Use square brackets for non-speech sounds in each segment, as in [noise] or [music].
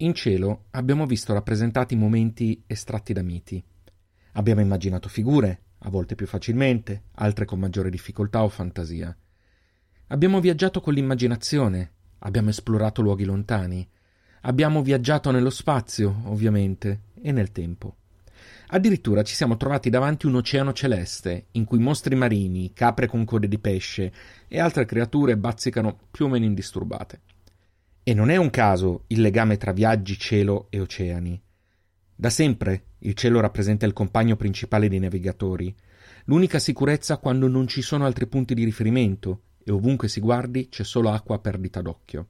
In cielo abbiamo visto rappresentati momenti estratti da miti. Abbiamo immaginato figure, a volte più facilmente, altre con maggiore difficoltà o fantasia. Abbiamo viaggiato con l'immaginazione, abbiamo esplorato luoghi lontani, abbiamo viaggiato nello spazio, ovviamente, e nel tempo. Addirittura ci siamo trovati davanti un oceano celeste, in cui mostri marini, capre con code di pesce e altre creature bazzicano più o meno indisturbate. E non è un caso il legame tra viaggi, cielo e oceani. Da sempre il cielo rappresenta il compagno principale dei navigatori, l'unica sicurezza quando non ci sono altri punti di riferimento e ovunque si guardi c'è solo acqua a perdita d'occhio.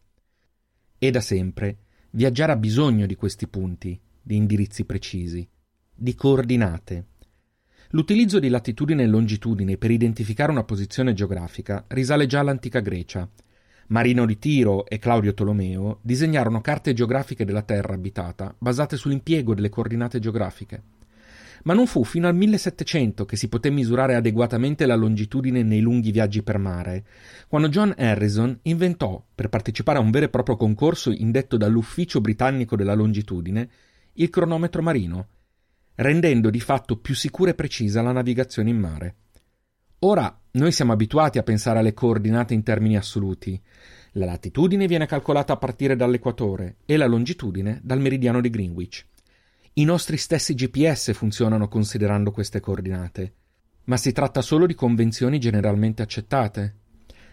E da sempre viaggiare ha bisogno di questi punti, di indirizzi precisi, di coordinate. L'utilizzo di latitudine e longitudine per identificare una posizione geografica risale già all'antica Grecia Marino di Tiro e Claudio Tolomeo disegnarono carte geografiche della Terra abitata basate sull'impiego delle coordinate geografiche. Ma non fu fino al 1700 che si poté misurare adeguatamente la longitudine nei lunghi viaggi per mare, quando John Harrison inventò, per partecipare a un vero e proprio concorso indetto dall'Ufficio britannico della longitudine, il cronometro marino, rendendo di fatto più sicura e precisa la navigazione in mare. Ora noi siamo abituati a pensare alle coordinate in termini assoluti. La latitudine viene calcolata a partire dall'equatore e la longitudine dal meridiano di Greenwich. I nostri stessi GPS funzionano considerando queste coordinate, ma si tratta solo di convenzioni generalmente accettate.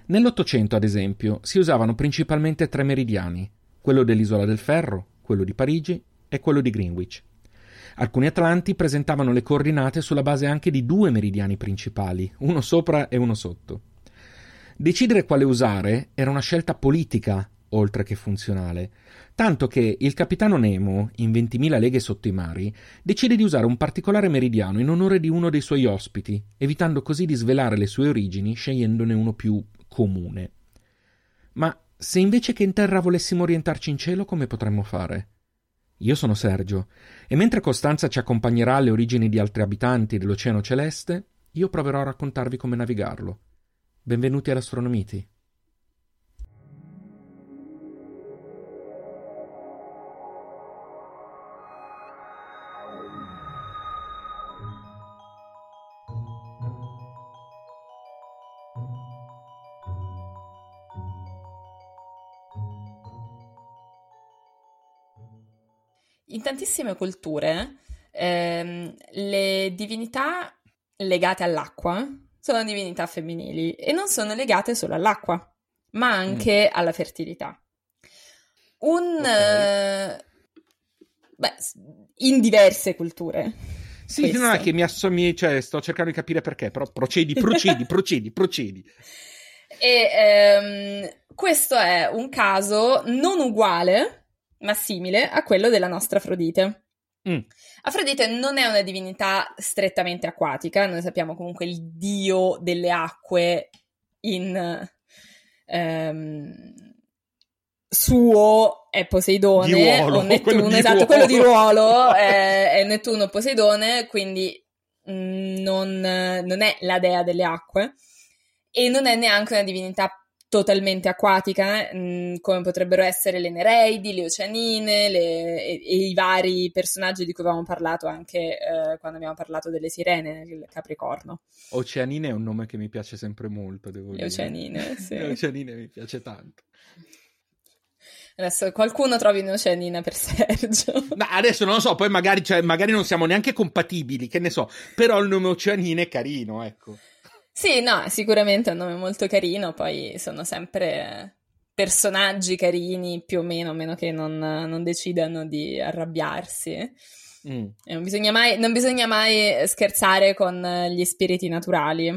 Nell'Ottocento, ad esempio, si usavano principalmente tre meridiani, quello dell'Isola del Ferro, quello di Parigi e quello di Greenwich. Alcuni atlanti presentavano le coordinate sulla base anche di due meridiani principali, uno sopra e uno sotto. Decidere quale usare era una scelta politica, oltre che funzionale, tanto che il capitano Nemo, in 20.000 leghe sotto i mari, decide di usare un particolare meridiano in onore di uno dei suoi ospiti, evitando così di svelare le sue origini scegliendone uno più comune. Ma se invece che in terra volessimo orientarci in cielo, come potremmo fare? Io sono Sergio, e mentre Costanza ci accompagnerà alle origini di altri abitanti dell'Oceano Celeste, io proverò a raccontarvi come navigarlo. Benvenuti all'Astronomiti. Tantissime culture ehm, le divinità legate all'acqua sono divinità femminili e non sono legate solo all'acqua, ma anche mm. alla fertilità. Un okay. uh, beh, in diverse culture. Sì, questo. no, è che mi assommi, cioè sto cercando di capire perché, però procedi, procedi, [laughs] procedi, procedi. E um, questo è un caso non uguale ma simile a quello della nostra Afrodite. Mm. Afrodite non è una divinità strettamente acquatica, noi sappiamo comunque il dio delle acque in ehm, suo è Poseidone ruolo, o [laughs] Nettuno, esatto, quello di ruolo è, è Nettuno Poseidone, quindi mh, non, non è la dea delle acque e non è neanche una divinità totalmente acquatica, mh, mm, come potrebbero essere le Nereidi, le Oceanine le, e, e, i vari personaggi di cui avevamo parlato anche eh, quando abbiamo parlato delle Sirene nel Capricorno. Oceanine è un nome che mi piace sempre molto, devo le dire. Oceanine, [laughs] sì. le Oceanine mi piace tanto. Adesso qualcuno trovi un'oceanina per [laughs] Sergio. No, adesso non lo so, poi magari, cioè, magari non siamo neanche compatibili, che ne so, però il nome Oceanine è carino, ecco. Sì, no, sicuramente è un nome molto carino, poi sono sempre personaggi carini, più o meno, a meno che non, non decidano di arrabbiarsi. Mm. Non, bisogna mai, non, bisogna mai, scherzare con gli spiriti naturali.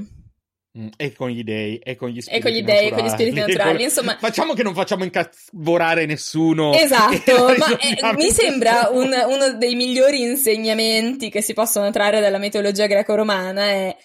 Mm. E con gli dei, e con gli spiriti e con gli dei, naturali. con gli spiriti naturali. [laughs] Insomma, facciamo che non facciamo incazvorare nessuno. Esatto, [laughs] ma eh, mi sembra un, uno dei migliori insegnamenti che si possono trarre dalla mitologia greco-romana è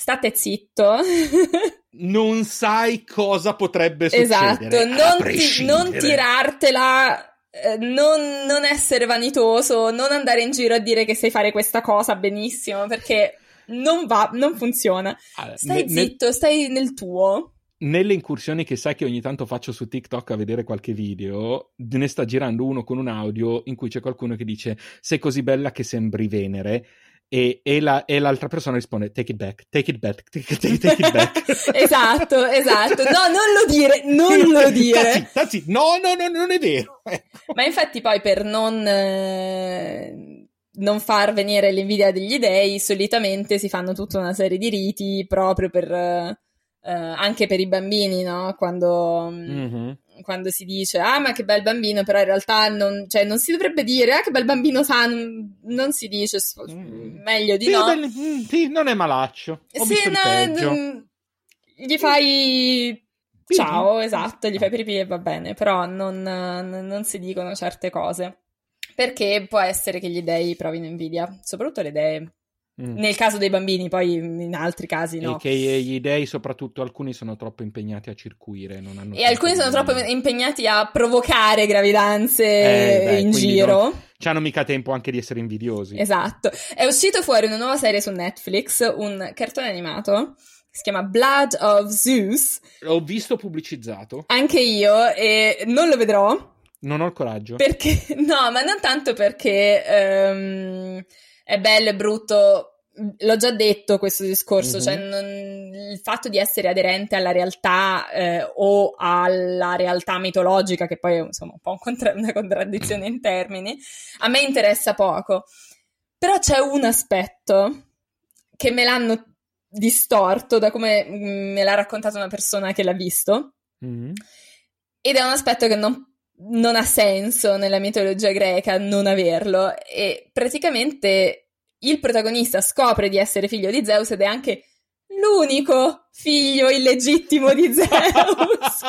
state zitto. [laughs] non sai cosa potrebbe succedere. Esatto, non, ti, non tirartela, eh, non, non, essere vanitoso, non andare in giro a dire che sai fare questa cosa benissimo perché non va, non funziona. Allora, stai ne, zitto, ne... stai nel tuo. nelle incursioni che sai che ogni tanto faccio su TikTok a vedere qualche video, ne sta girando uno con un audio in cui c'è qualcuno che dice sei così bella che sembri Venere. E, e, la, e, l'altra persona risponde take it back, take it back, [laughs] take, take, take it back. [laughs] esatto, esatto. No, non lo dire, non lo dire. Tazzi, tazzi. No, no, no, non è vero. [laughs] Ecco. Ma infatti poi per non, eh, non far venire l'invidia degli dei, solitamente si fanno tutta una serie di riti proprio per... Eh, anche per i bambini, no? Quando... Mm-hmm quando si dice ah ma che bel bambino però in realtà non, cioè, non si dovrebbe dire ah che bel bambino sa non, si dice mm. meglio di sì, no. bel, mm, sì, non è malaccio Ho sì, no, mm, gli fai ciao esatto gli fai pipì e va bene però non, non si dicono certe cose perché può essere che gli dei provino invidia soprattutto le dee Mm. Nel caso dei bambini, poi in altri casi no. E che gli dei, soprattutto alcuni, sono troppo impegnati a circuire. e alcuni sono troppo impegnati a provocare gravidanze eh, dai, in giro. Non, hanno mica tempo anche di essere invidiosi. Esatto. È uscito fuori una nuova serie su Netflix, un cartone animato. Si chiama Blood of Zeus. L'ho visto pubblicizzato. Anche io, e non lo vedrò. Non ho il coraggio. Perché? [laughs] No, ma non tanto perché. Um, è bello e brutto. L'ho già detto questo discorso, mm-hmm. cioè non, il fatto di essere aderente alla realtà eh, o alla realtà mitologica, che poi è insomma un po' un contra- una contraddizione in termini, a me interessa poco. Però c'è un aspetto che me l'hanno distorto da come mm, me l'ha raccontato una persona che l'ha visto. Mm-hmm. Ed è un aspetto che non non ha senso nella mitologia greca non averlo e praticamente il protagonista scopre di essere figlio di Zeus ed è anche l'unico figlio illegittimo di [laughs] Zeus.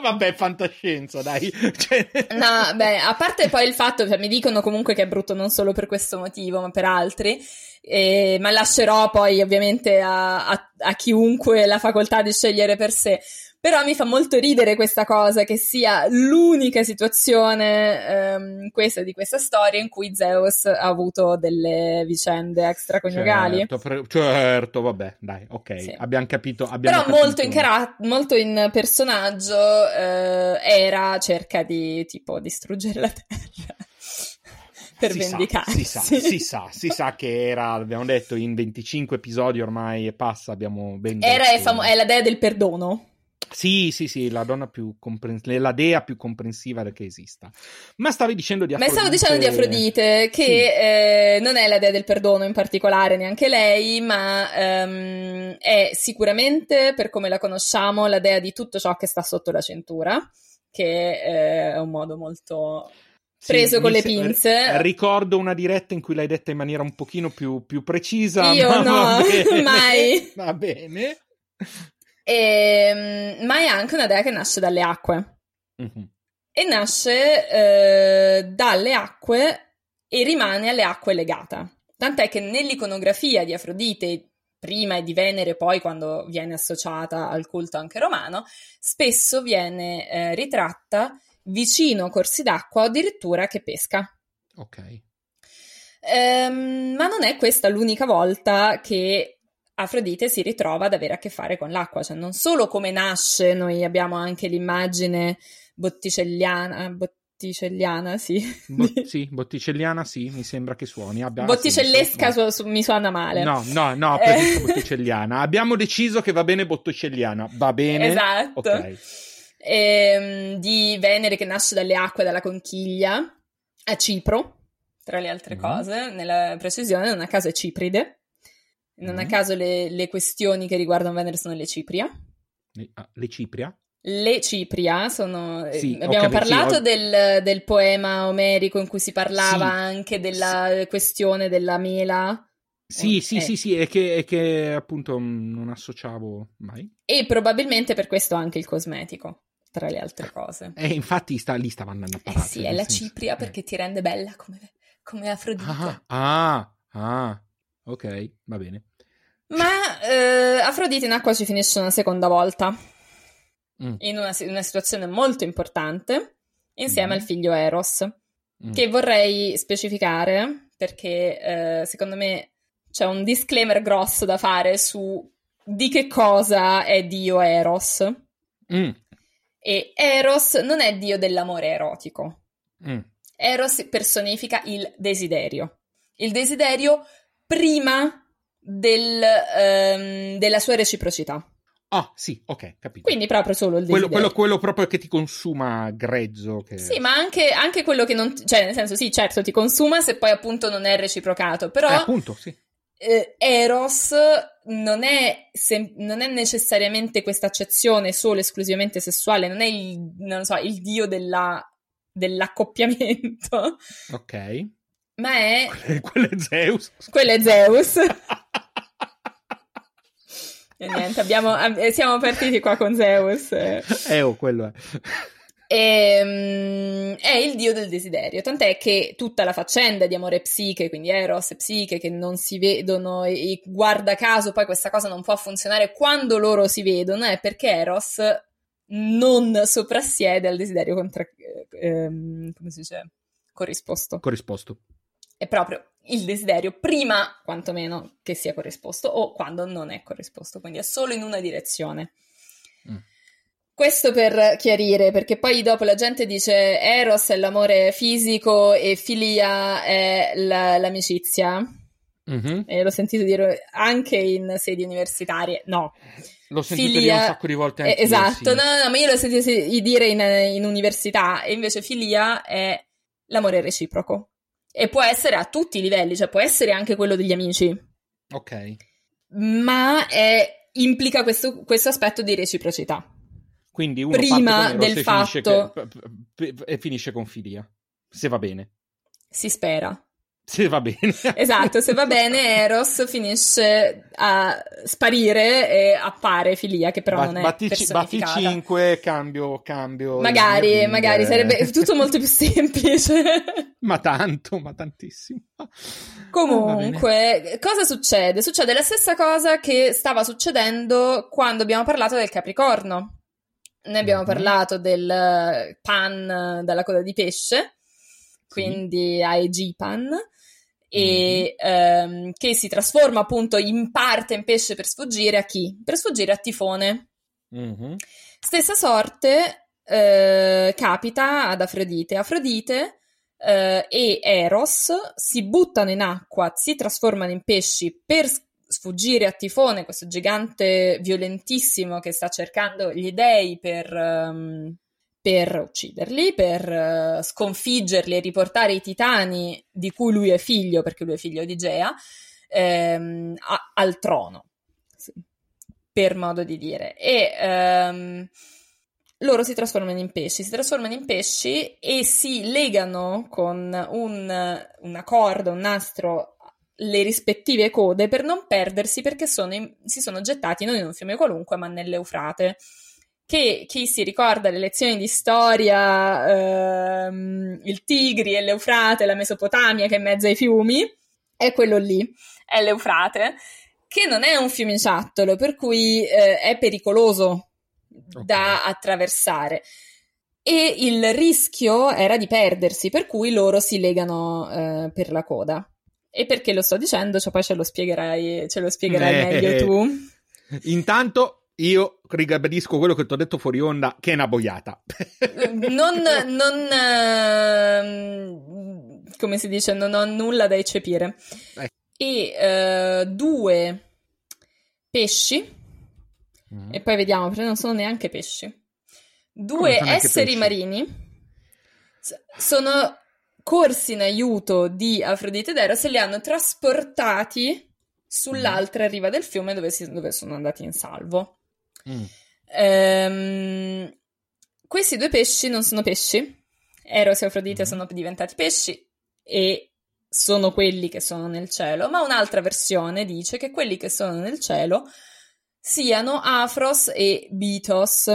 Vabbè, fantascienza, dai. Cioè... No, beh, a parte poi il fatto, cioè, mi dicono comunque che è brutto non solo per questo motivo, ma per altri, eh, ma lascerò poi ovviamente a, a, a chiunque la facoltà di scegliere per sé. Però mi fa molto ridere questa cosa, che sia l'unica situazione, ehm, questa di questa storia, in cui Zeus ha avuto delle vicende extraconiugali. Certo, pre- certo vabbè, dai, ok, sì. abbiamo capito. Abbiamo Però capito. Molto, in cara- molto in personaggio eh, era, cerca di, tipo, distruggere la Terra [laughs] per si vendicarsi. Sa, si, sa, si sa, si sa che era, abbiamo detto, in 25 episodi ormai e passa, abbiamo ben detto. Era è, famo- è la dea del perdono. Sì, sì, sì, la donna più comprensiva, la dea più comprensiva che esista. Ma stavi dicendo di Afrodite. Ma stavo dicendo di Afrodite, che sì. eh, non è la dea del perdono in particolare, neanche lei, ma ehm, è sicuramente, per come la conosciamo, la dea di tutto ciò che sta sotto la cintura, che eh, è un modo molto preso sì, con le pinze. Ricordo una diretta in cui l'hai detta in maniera un pochino più, più precisa. Io ma no, [laughs] mai. Va bene. E, ehm, ma è anche una dea che nasce dalle acque. Mm-hmm. E nasce eh, dalle acque e rimane alle acque legata. Tant'è che nell'iconografia di Afrodite, prima e di Venere, poi quando viene associata al culto anche romano, spesso viene eh, ritratta vicino corsi d'acqua o addirittura che pesca. Ok. Ehm, ma non è questa l'unica volta che Afrodite si ritrova ad avere a che fare con l'acqua, cioè non solo come nasce, noi abbiamo anche l'immagine botticelliana, botticelliana, sì. Bo- [laughs] sì, botticelliana, sì, mi sembra che suoni. Abbia Botticellesca su, su, mi suona male. No, no, no, eh. [laughs] botticelliana. Abbiamo deciso che va bene botticelliana, va bene? Esatto. Okay. Ehm, di Venere che nasce dalle acque dalla conchiglia a Cipro, tra le altre mm. cose, nella precisione, non a caso è Cipride non mm. a caso le, le, questioni che riguardano Venere sono le Cipria. Le, ah, le Cipria? Le Cipria sono. Eh, sì, abbiamo parlato sì, del, del, poema omerico in cui si parlava sì, anche della questione della mela. Sì, sì, eh. sì, sì, e che, e che appunto mm, non associavo mai. E probabilmente per questo anche il cosmetico, tra le altre cose. E infatti sta, lì stava andando a parlare. Eh sì, è la senso, Cipria eh. perché ti rende bella come, come Afrodite. Ah, ah, ah, ok, va bene. Ma eh, Afrodite in acqua ci finisce una seconda volta, mm. in una, una, situazione molto importante, insieme mm. al figlio Eros, mm. che vorrei specificare perché eh, secondo me c'è un disclaimer grosso da fare su di che cosa è Dio Eros. Mm. E Eros non è dio dell'amore erotico. Mm. Eros personifica il desiderio. Il desiderio prima del, ehm, della sua reciprocità. Ah, sì, ok, capito. Quindi proprio solo il quello, quello, quello proprio che ti consuma grezzo. Che... Sì, ma anche, anche quello che non... Cioè, nel senso, sì, certo, ti consuma se poi appunto non è reciprocato. Però Eh, appunto, sì. eh, Eros non è, sem- non è necessariamente questa accezione solo esclusivamente sessuale, non è il, non so, il dio della- dell'accoppiamento, Ok. Ma è... quello è Zeus. Quello è Zeus. E niente, abbiamo, ab- siamo partiti qua con Zeus. Eh, oh, quello è. Ehm, è il dio del desiderio, tant'è che tutta la faccenda di amore e psiche, quindi Eros e Psiche che non si vedono e, e guarda caso poi questa cosa non può funzionare quando loro si vedono è perché Eros non soprassiede al desiderio contra, ehm, come si dice? corrisposto. Corrisposto. È proprio il desiderio prima, quantomeno, che sia corrisposto o quando non è corrisposto, quindi è solo in una direzione. Mm. Questo per chiarire, perché poi dopo la gente dice Eros è l'amore fisico e filia è la- l'amicizia. Mhm. E l'ho sentito dire anche in sedi universitarie. No, L'ho sentito Filia- dire un sacco di volte Eh, anche esatto, no, no, no, ma io l'ho sentito dire in, in università e invece filia è l'amore reciproco. E può essere a tutti i livelli, cioè può essere anche quello degli amici, Ok. ma è- implica questo, questo aspetto di reciprocità. Quindi uno Prima del e finisce fatto- che- p- p- e finisce con filia. Se va bene. Si spera. Se va bene. [laughs] Esatto, se va bene Eros finisce a sparire e appare filia, che però Ba- non è batti, batti personificata. 5, cambio, cambio. Magari, magari sarebbe tutto molto più [laughs] semplice. Ma tanto, ma tantissimo. Comunque, cosa succede? Succede la stessa cosa che stava succedendo quando abbiamo parlato del Capricorno. Noi abbiamo Mhm. parlato del pan dalla coda di pesce, quindi Aegipan, e ehm, che si trasforma appunto in parte in pesce per sfuggire a chi? Per sfuggire a Tifone. Mhm. Stessa sorte eh, capita ad Afrodite. Afrodite eh, e Eros si buttano in acqua, si trasformano in pesci per sfuggire a Tifone, questo gigante violentissimo che sta cercando gli dei per, ehm, per ucciderli, per eh, sconfiggerli e riportare i titani di cui lui è figlio, perché lui è figlio di Gea, ehm, a- al trono, Sì. per modo di dire. E ehm, loro si trasformano in pesci, si trasformano in pesci e si legano con un- una corda, un nastro, le rispettive code per non perdersi perché sono in- si sono gettati non in un fiume qualunque ma nell'Eufrate. Che chi si ricorda le lezioni di storia, ehm, il Tigri e l'Eufrate, la Mesopotamia che è in mezzo ai fiumi, è quello lì, è l'Eufrate, che non è un fiumiciattolo, per cui eh, è pericoloso da attraversare. E il rischio era di perdersi, per cui loro si legano eh, per la coda. E perché lo sto dicendo? Cioè, poi ce lo spiegherai, ce lo spiegherai Eh. meglio tu. Intanto io ribadisco quello che ti ho detto fuori onda, che è una boiata. [laughs] Non, non ehm, come si dice, non ho nulla da eccepire. Eh. E eh, due pesci, Mm. e poi vediamo, perché non sono neanche pesci. Due esseri pesci? marini sono corsi in aiuto di Afrodite ed Eros e li hanno trasportati sull'altra riva del fiume dove, si- dove sono andati in salvo. Mm. Ehm, questi due pesci non sono pesci. Eros e Afrodite Mhm. sono diventati pesci e sono quelli che sono nel cielo, ma un'altra versione dice che quelli che sono nel cielo siano Afros e Bitos.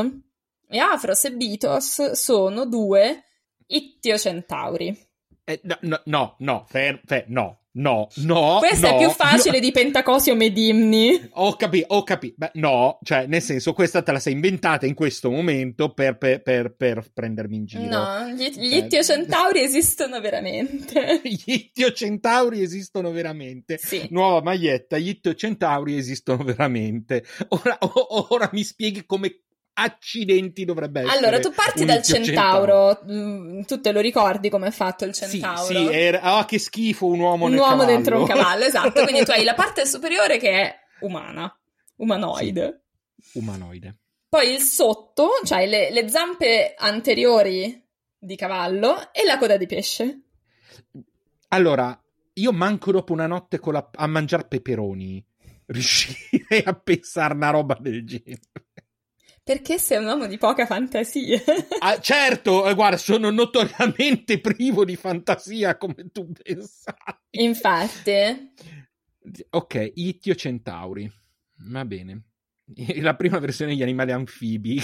E Afros e Bitos sono due Ittio-centauri. Eh, no, no, no, no, fer- fer- no, no, no. Questo no, è più facile no. di Pentacosio Medimni. Ho capito, ho capito. Beh, no, cioè, nel senso, questa te la sei inventata in questo momento per, per, per, per prendermi in giro. No, gli, gli Cioè- Ittio-centauri esistono veramente. [laughs] Gli Ittio-centauri esistono veramente. Sì. Nuova maglietta, gli Ittio-centauri esistono veramente. Ora, o- ora mi spieghi come accidenti dovrebbe essere? Allora, tu parti dal centauro. centauro. Mm, tu te lo ricordi come è fatto il centauro? Sì, sì era... oh, che schifo un uomo un uomo cavallo. dentro un cavallo, esatto. Quindi tu hai la [laughs] parte superiore che è umana, umanoide. Sì, umanoide. Poi il sotto, cioè le, le zampe anteriori di cavallo e la coda di pesce. Allora, io manco dopo una notte la... a mangiare peperoni riuscirei a pensare una roba del genere. Perché sei un uomo di poca fantasia. ah, [laughs] certo, eh, guarda, sono notoriamente privo di fantasia come tu pensavi. Infatti. Ok, Ittio Centauri. Va bene. [laughs] La prima versione degli animali anfibi.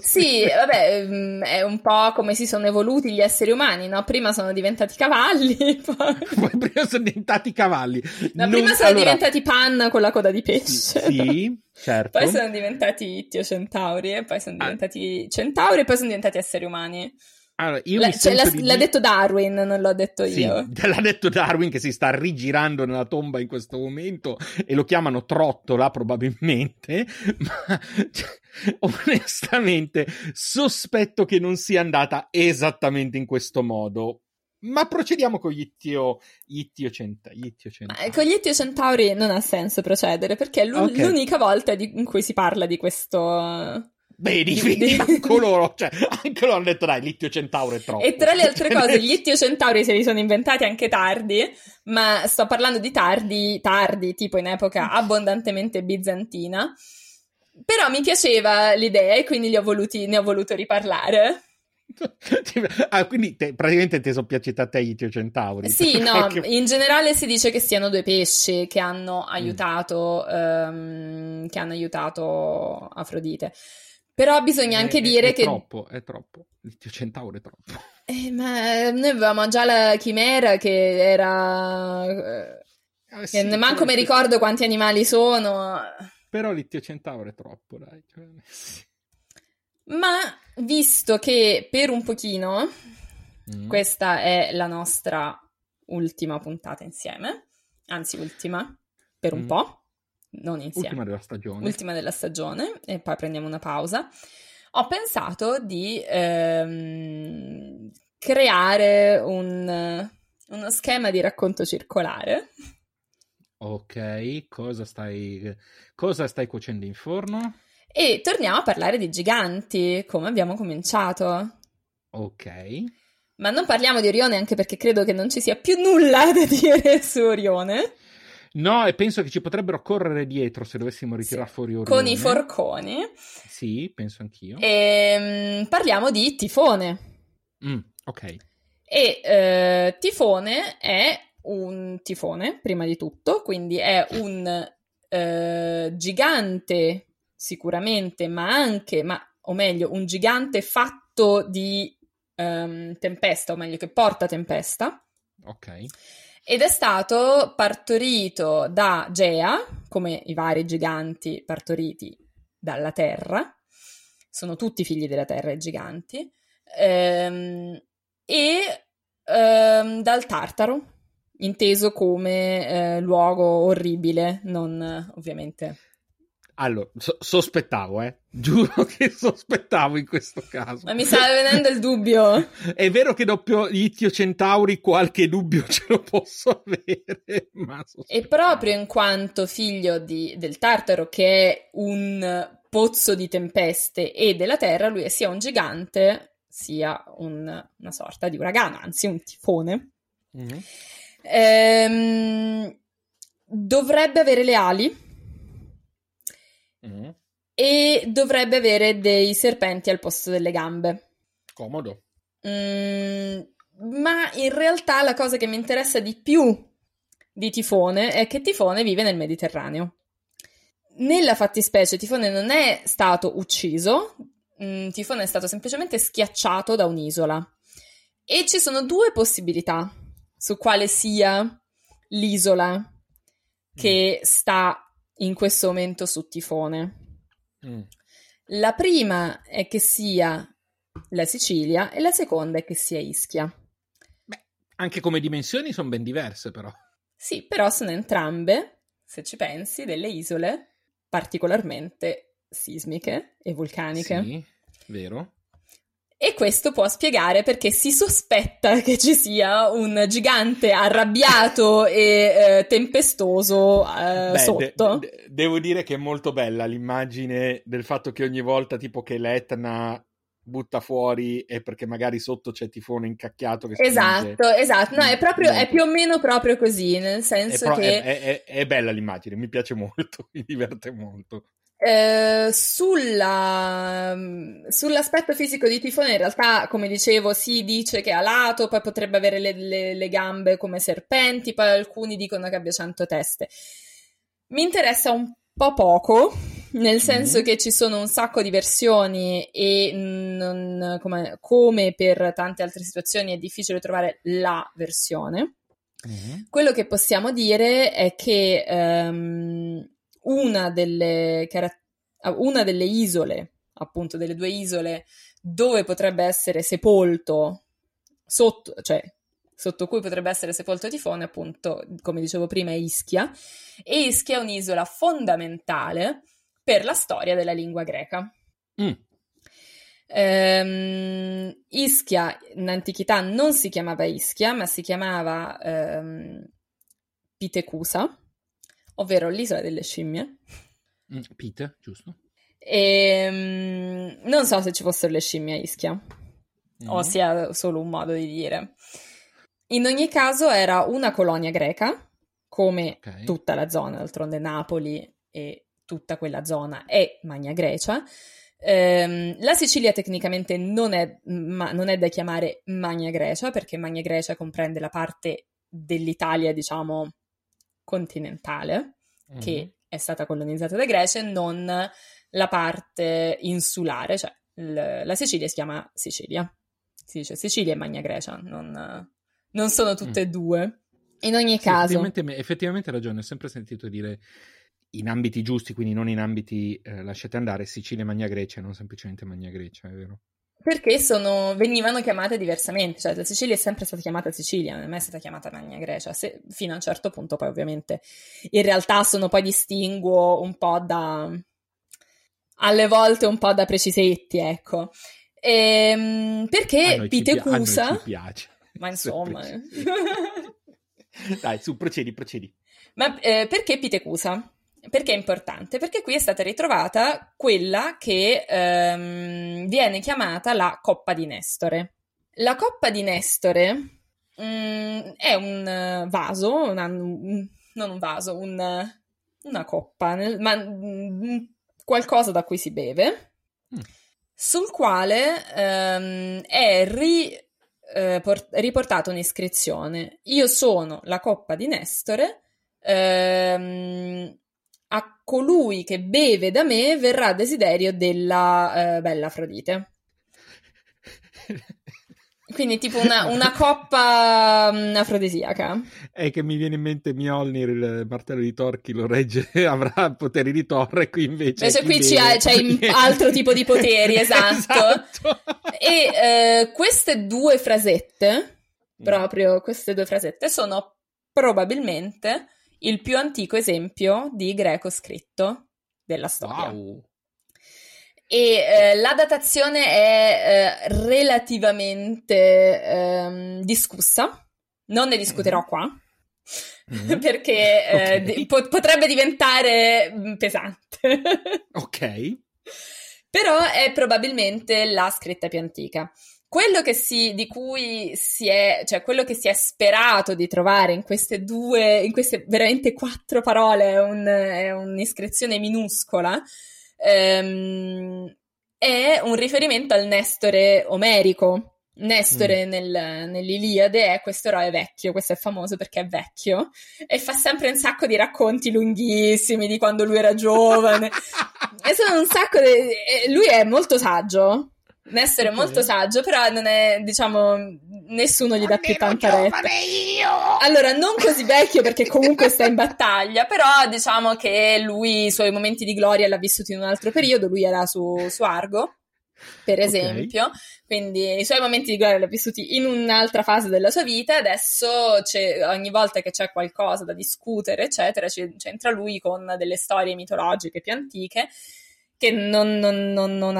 Sì, vabbè, mm, è un po' come si sono evoluti gli esseri umani, no? Prima sono diventati cavalli, [laughs] poi... poi prima sono diventati cavalli. No, non... prima sono allora... diventati pan con la coda di pesce. Sì, certo. Poi sono diventati ittio centauri, e poi sono ah. diventati ah. centauri, e poi sono diventati esseri umani. Allora, la, cioè, l'ha, di... l'ha, detto Darwin, non l'ho detto sì, io. [laughs] L'ha detto Darwin che si sta rigirando nella tomba in questo momento e lo chiamano trottola probabilmente, [laughs] ma cioè, [laughs] onestamente sospetto che non sia andata esattamente in questo modo. Ma procediamo con gli Ittio, Ittio, Centa, Ittio Centauri. con gli Ittio Centauri non ha senso procedere perché è l'u- okay. l'unica volta di- in cui si parla di questo Vedi, vedi, anche loro, cioè, anche loro hanno detto dai, Littio Centauro è troppo. E tra le altre [laughs] cose, gli Littio Centauri se li sono inventati anche tardi, ma sto parlando di tardi, tardi, tipo in epoca abbondantemente bizantina. Però mi piaceva l'idea e quindi voluti, ne ho voluto riparlare. ah, quindi te, praticamente ti sono piaciuti a te gli Tio Centauri. Sì, [laughs] no, in generale si dice che siano due pesci che hanno aiutato, mm. um, che hanno aiutato Afrodite. Però bisogna è, anche dire è che... È troppo, è troppo. Il Dio Centauro è troppo. Eh, ma noi avevamo già la chimera che era... Eh, sì, che manco mi ricordo quanti animali sono. Però l'Ittio Centauro è troppo, dai. Cioè. Ma visto che per un pochino mm. questa è la nostra ultima puntata insieme, anzi ultima, per un mm. po', non insieme. Ultima della stagione. Ultima della stagione e poi prendiamo una pausa. Ho pensato di ehm, creare un, uno schema di racconto circolare. Ok, cosa stai, cosa stai cuocendo in forno? E torniamo a parlare di giganti, come abbiamo cominciato. Ok. Ma non parliamo di Orione anche perché credo che non ci sia più nulla [laughs] da dire su Orione. No, e penso che ci potrebbero correre dietro se dovessimo ritirare sì. fuori Orione. Con i forconi. Sì, penso anch'io. E, ehm, parliamo di Tifone. Mm, ok. E eh, Tifone è un tifone, prima di tutto, quindi è un eh, gigante sicuramente, ma anche, ma, o meglio, un gigante fatto di um, tempesta, o meglio, che porta tempesta. Ok. Ed è stato partorito da Gea, come i vari giganti partoriti dalla Terra, sono tutti figli della Terra i giganti, ehm, e ehm, dal Tartaro, inteso come eh, luogo orribile, non ovviamente allora, so- sospettavo, eh. Giuro che sospettavo in questo caso. Ma mi sta venendo il dubbio. [laughs] È vero che dopo Ittio Centauri qualche dubbio ce lo posso avere, ma E proprio in quanto figlio di, del Tartaro, che è un pozzo di tempeste e della terra, lui è sia un gigante, sia un, una sorta di uragano, anzi un tifone. Mm-hmm. Ehm, dovrebbe avere le ali Mm. E dovrebbe avere dei serpenti al posto delle gambe. Comodo. Mm, ma in realtà la cosa che mi interessa di più di Tifone è che Tifone vive nel Mediterraneo. Nella fattispecie Tifone non è stato ucciso, mm, Tifone è stato semplicemente schiacciato da un'isola. E ci sono due possibilità su quale sia l'isola che mm. sta in questo momento su Tifone. Mm. La prima è che sia la Sicilia e la seconda è che sia Ischia. Beh, anche come dimensioni sono ben diverse però. Sì, però sono entrambe, se ci pensi, delle isole particolarmente sismiche e vulcaniche. Sì, vero. E questo può spiegare perché si sospetta che ci sia un gigante arrabbiato [laughs] e eh, tempestoso eh, Beh, sotto. De- de- devo dire che è molto bella l'immagine del fatto che ogni volta tipo che l'Etna butta fuori e perché magari sotto c'è tifone incacchiato che esatto esatto. No è proprio è più o meno proprio così nel senso è pro- che è, è, è, bella l'immagine mi piace molto [laughs] mi diverte molto eh, sulla, sull'aspetto fisico di Tifone, in realtà, come dicevo, si dice che è alato, poi potrebbe avere le, le, le, gambe come serpenti, poi alcuni dicono che abbia cento teste. Mi interessa un po' poco, nel senso mm-hmm. che ci sono un sacco di versioni e non, come, come, per tante altre situazioni è difficile trovare la versione. Mm-hmm. Quello che possiamo dire è che um, una delle, una delle isole, appunto delle due isole, dove potrebbe essere sepolto sotto, cioè sotto cui potrebbe essere sepolto Tifone, appunto, come dicevo prima, è Ischia. E Ischia è un'isola fondamentale per la storia della lingua greca. Mm. Ehm, Ischia in antichità non si chiamava Ischia, ma si chiamava ehm, Pitecusa, ovvero l'isola delle scimmie. Mm, Pite, giusto? E, um, non so se ci fossero le scimmie a Ischia, mm. o sia solo un modo di dire. In ogni caso era una colonia greca, come okay. tutta la zona, d'altronde Napoli e tutta quella zona è Magna Grecia. Um, la Sicilia tecnicamente non è, ma, non è da chiamare Magna Grecia, perché Magna Grecia comprende la parte dell'Italia, diciamo, continentale, mm-hmm. che è stata colonizzata dai greci, e non la parte insulare, cioè l- la Sicilia si chiama Sicilia. Si dice Sicilia e Magna Grecia, non, non sono tutte e mm. due. In ogni sì, caso... Effettivamente, effettivamente hai ragione, ho sempre sentito dire in ambiti giusti, quindi non in ambiti eh, lasciate andare, Sicilia e Magna Grecia, non semplicemente Magna Grecia, è vero? Perché sono, venivano chiamate diversamente, cioè la Sicilia è sempre stata chiamata Sicilia, non è mai stata chiamata Magna Grecia, se, fino a un certo punto poi ovviamente in realtà sono poi distinguo un po' da, alle volte un po' da precisetti, ecco. Ehm, perché Pitecusa... Ci piace. Ma insomma... [laughs] Dai, su, procedi, procedi. Ma eh, perché Pitecusa? Perché è importante? Perché qui è stata ritrovata quella che ehm, viene chiamata la Coppa di Nestore. La Coppa di Nestore mh, mm, è un vaso, una, non un vaso, un, una coppa, ma mh, mm, qualcosa da cui si beve, mm. sul quale ehm, è ri, eh, port- riportata un'iscrizione. Io sono la coppa di Nestore. Ehm, a colui che beve da me verrà desiderio della eh, bella Afrodite. Quindi tipo una, una [laughs] coppa um, afrodisiaca. È che mi viene in mente Mjolnir, il martello di Thor, chi lo regge [laughs] avrà poteri di Thor e qui invece... Invece qui c'è, c'è [laughs] altro tipo di poteri, esatto. esatto. E eh, queste due frasette, mm. proprio queste due frasette, sono probabilmente il più antico esempio di greco scritto della storia. Wow. E eh, la datazione è eh, relativamente eh, discussa, non ne discuterò mm. qua, mm. [laughs] perché eh, okay. di- po- potrebbe diventare mm, pesante. [laughs] ok. Però è probabilmente la scritta più antica. Quello che si, di cui si è, cioè quello che si è sperato di trovare in queste due, in queste veramente quattro parole, è, un, è un'iscrizione minuscola, ehm, è un riferimento al Nestore omerico. Nestore mm. nel, nell'Iliade è questo eroe vecchio, questo è famoso perché è vecchio e fa sempre un sacco di racconti lunghissimi di quando lui era giovane. [laughs] e sono un sacco di... Lui è molto saggio, Nessere è molto saggio, però non è, diciamo, nessuno gli dà più tanta retta. Allora, non così vecchio perché comunque sta in battaglia, però diciamo che lui i suoi momenti di gloria l'ha vissuto in un altro periodo, lui era su, su Argo, per esempio, okay. quindi i suoi momenti di gloria li ha vissuti in un'altra fase della sua vita, adesso ogni volta che c'è qualcosa da discutere, eccetera, c'entra lui con delle storie mitologiche più antiche che non, non, non, non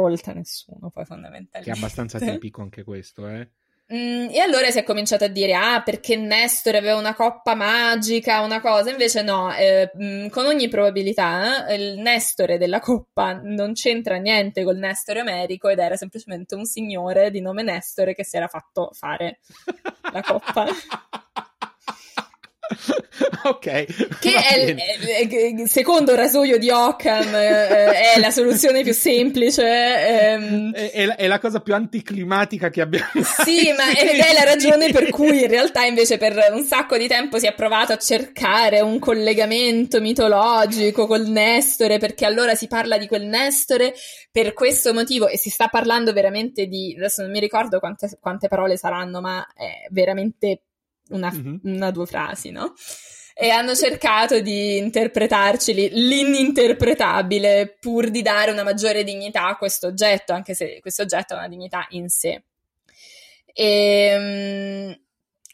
ascolta nessuno, poi fondamentalmente. Che è abbastanza [laughs] tipico anche questo, eh? Mm, e allora si è cominciato a dire: Ah, perché Nestor aveva una coppa magica, una cosa. Invece, no, eh, mm, con ogni probabilità, eh, il Nestore della coppa non c'entra niente col Nestore Americo ed era semplicemente un signore di nome Nestore che si era fatto fare la coppa. [laughs] [laughs] ok. Che è, è, secondo il rasoio di Occam eh, è la soluzione più semplice. Ehm. È, è, la, è, la, cosa più anticlimatica che abbiamo. Sì, ma ed è la ragione per cui in realtà invece per un sacco di tempo si è provato a cercare un collegamento mitologico col Nestore, perché allora si parla di quel Nestore per questo motivo e si sta parlando veramente di, adesso non mi ricordo quante, quante parole saranno, ma è veramente una, mm-hmm. una due frasi, no? e hanno cercato di interpretarci l'ininterpretabile pur di dare una maggiore dignità a questo oggetto, anche se questo oggetto ha una dignità in sé. E, ehm,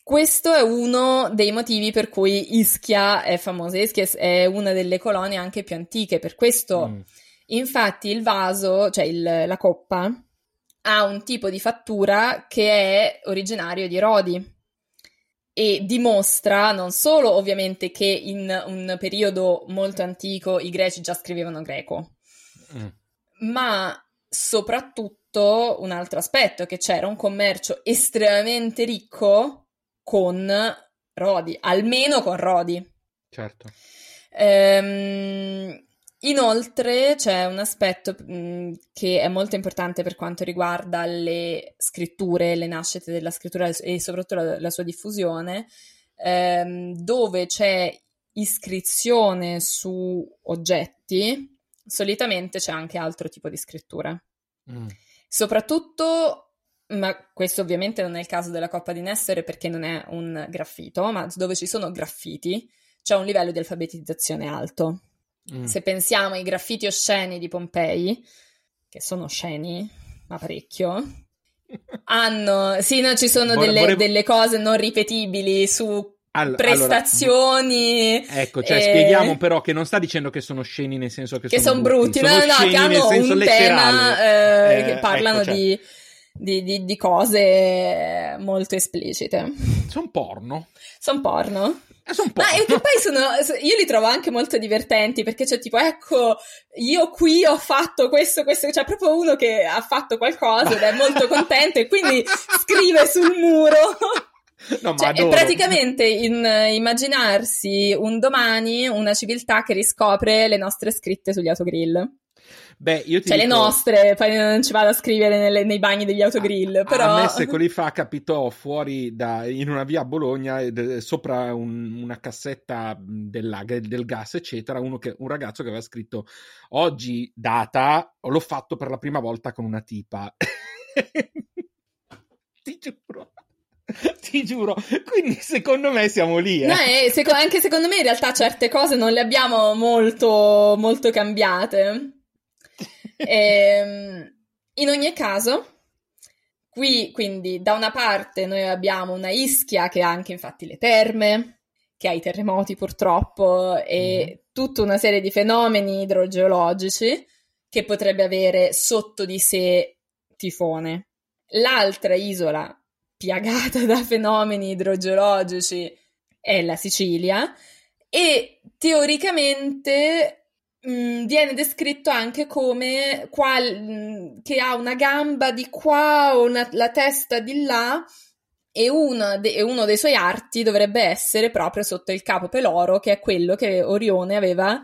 questo è uno dei motivi per cui Ischia è famosa. Ischia è una delle colonie anche più antiche, per questo, mm. infatti, il vaso, cioè il, la coppa, ha un tipo di fattura che è originario di Rodi e dimostra non solo ovviamente che in un periodo molto antico i greci già scrivevano greco, mm. ma soprattutto un altro aspetto, che c'era un commercio estremamente ricco con Rodi, almeno con Rodi. Certo. Ehm, Inoltre c'è un aspetto mh, mm, che è molto importante per quanto riguarda le scritture, le nascite della scrittura e soprattutto la, la sua diffusione, ehm, dove c'è iscrizione su oggetti, solitamente c'è anche altro tipo di scrittura. Mm. Soprattutto, ma questo ovviamente non è il caso della Coppa di Nessere perché non è un graffito, ma dove ci sono graffiti c'è un livello di alfabetizzazione alto. Mm. Se pensiamo ai graffiti osceni di Pompei, che sono osceni, ma parecchio, [laughs] hanno, sì, no, ci sono delle, vorrei... delle cose non ripetibili su All- prestazioni. Allora, ecco, cioè, e... spieghiamo però che non sta dicendo che sono sceni nel senso che, che sono, son brutti, brutti. no, no, che hanno un tema eh, eh, che parlano ecco, cioè... di, di, di, di, cose molto esplicite. Sono porno. Sono porno. Eh, Ma e che poi sono, io li trovo anche molto divertenti perché c'è tipo, ecco, io qui ho fatto questo, questo, c'è proprio uno che ha fatto qualcosa ed è molto [laughs] contento e quindi scrive sul muro. [laughs] No, cioè, è praticamente in, immaginarsi un domani una civiltà che riscopre le nostre scritte sugli autogrill. Beh, io ti cioè dico... le nostre, poi non ci vado a scrivere nelle, nei bagni degli autogrill, però... A me secoli fa capitò fuori da, in una via a Bologna, sopra un, una cassetta del, del gas, eccetera, che, un ragazzo che aveva scritto oggi data, l'ho fatto per la prima volta con una tipa. [laughs] ti giuro. Ti giuro, quindi secondo me siamo lì. Eh. No, seco- anche secondo me in realtà certe cose non le abbiamo molto, molto cambiate. Ehm, in ogni caso, qui quindi da una parte noi abbiamo una Ischia che ha anche infatti le terme, che ha i terremoti purtroppo e mm. tutta una serie di fenomeni idrogeologici che potrebbe avere sotto di sé tifone. L'altra isola piagata da fenomeni idrogeologici è la Sicilia e teoricamente mh, mm, viene descritto anche come qual, mh, mm, che ha una gamba di qua o una, la testa di là e, de, e, uno dei suoi arti dovrebbe essere proprio sotto il capo peloro, che è quello che Orione aveva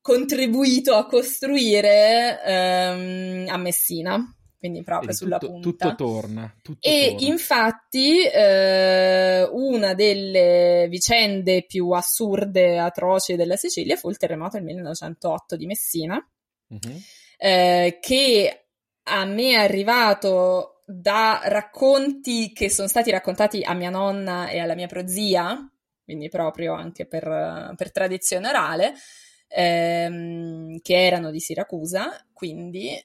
contribuito a costruire ehm, a Messina quindi proprio quindi sulla tutto, punta. Tutto torna. Tutto e torna. infatti eh, una delle vicende più assurde e atroci della Sicilia fu il terremoto del 1908 di Messina, uh-huh. eh, che a me è arrivato da racconti che sono stati raccontati a mia nonna e alla mia prozia, quindi proprio anche per, per tradizione orale, ehm, che erano di Siracusa, quindi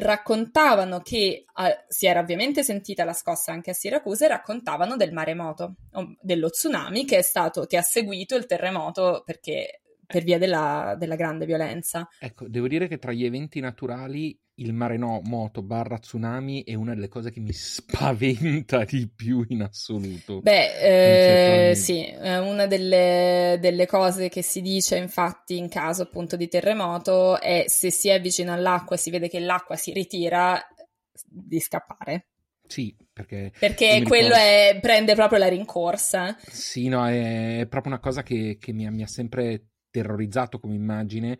raccontavano che eh, si era ovviamente sentita la scossa anche a Siracusa e raccontavano del maremoto, dello tsunami che è stato, che ha seguito il terremoto perché per via della, della, grande violenza. Ecco, devo dire che tra gli eventi naturali il maremoto barra tsunami è una delle cose che mi spaventa di più in assoluto. Beh, eh, sì, è una delle, delle, cose che si dice infatti in caso appunto di terremoto è se si è vicino all'acqua e si vede che l'acqua si ritira di scappare. Sì, perché... Perché quello è, prende proprio la rincorsa. Sì, no, è, proprio una cosa che, che mi, mi ha sempre terrorizzato come immagine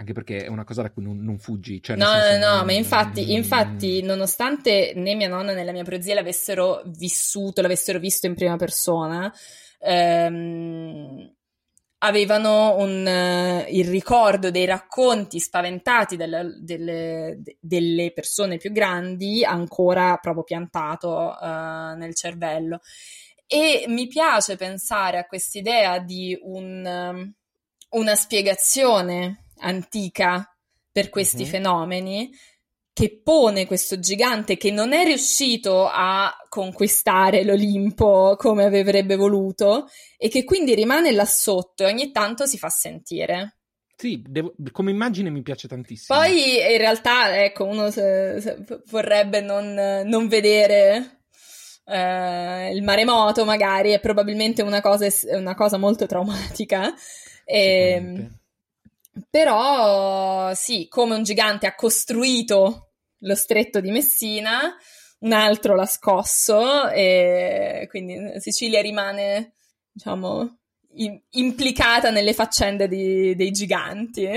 anche perché è una cosa da cui non, non fuggi. Cioè, no, senso, no, no, ma infatti, infatti, nonostante né mia nonna né la mia prozia l'avessero vissuto, l'avessero visto in prima persona, ehm, avevano un, uh, il ricordo dei racconti spaventati delle, delle, delle, persone più grandi ancora proprio piantato uh, nel cervello. E mi piace pensare a quest'idea di un, um, una spiegazione antica per questi mm-hmm. fenomeni, che pone questo gigante che non è riuscito a conquistare l'Olimpo come avrebbe voluto e che quindi rimane là sotto e ogni tanto si fa sentire. Sì, devo, come immagine mi piace tantissimo. Poi in realtà, ecco, uno se, se vorrebbe non, non vedere eh, il maremoto magari, è probabilmente una cosa, una cosa molto traumatica. E, però sì, come un gigante ha costruito lo stretto di Messina, un altro l'ha scosso e quindi Sicilia rimane, diciamo, in- implicata nelle faccende di- dei giganti.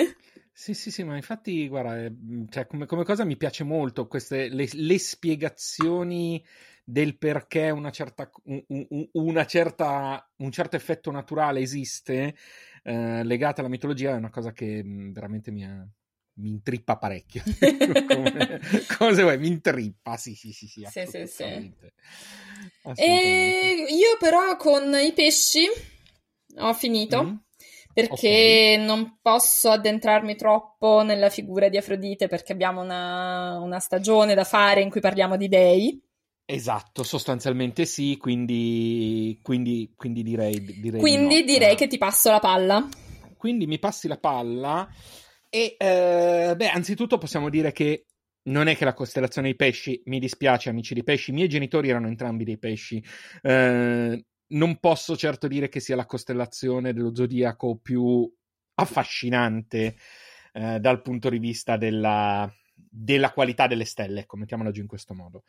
Sì, sì, sì, ma infatti, guarda, cioè, come, come, cosa mi piace molto queste, le, le spiegazioni del perché una certa, un, un, una certa, un certo effetto naturale esiste eh, legata alla mitologia è una cosa che mm, veramente mi, ha, mi intrippa parecchio. [laughs] [laughs] come, come se vuoi, mi intrippa, sì, sì, sì, sì, sì, sì, sì. E io però con i pesci ho finito. Mm. Perché okay. non posso addentrarmi troppo nella figura di Afrodite perché abbiamo una, una stagione da fare in cui parliamo di dei. Esatto, sostanzialmente sì, quindi, quindi, quindi direi, direi Quindi di no. direi che ti passo la palla. Quindi mi passi la palla e, eh, beh, anzitutto possiamo dire che non è che la costellazione dei pesci, mi dispiace amici dei pesci, i miei genitori erano entrambi dei pesci, eh, non posso certo dire che sia la costellazione dello zodiaco più affascinante eh, dal punto di vista della, della qualità delle stelle, ecco, mettiamola giù in questo modo.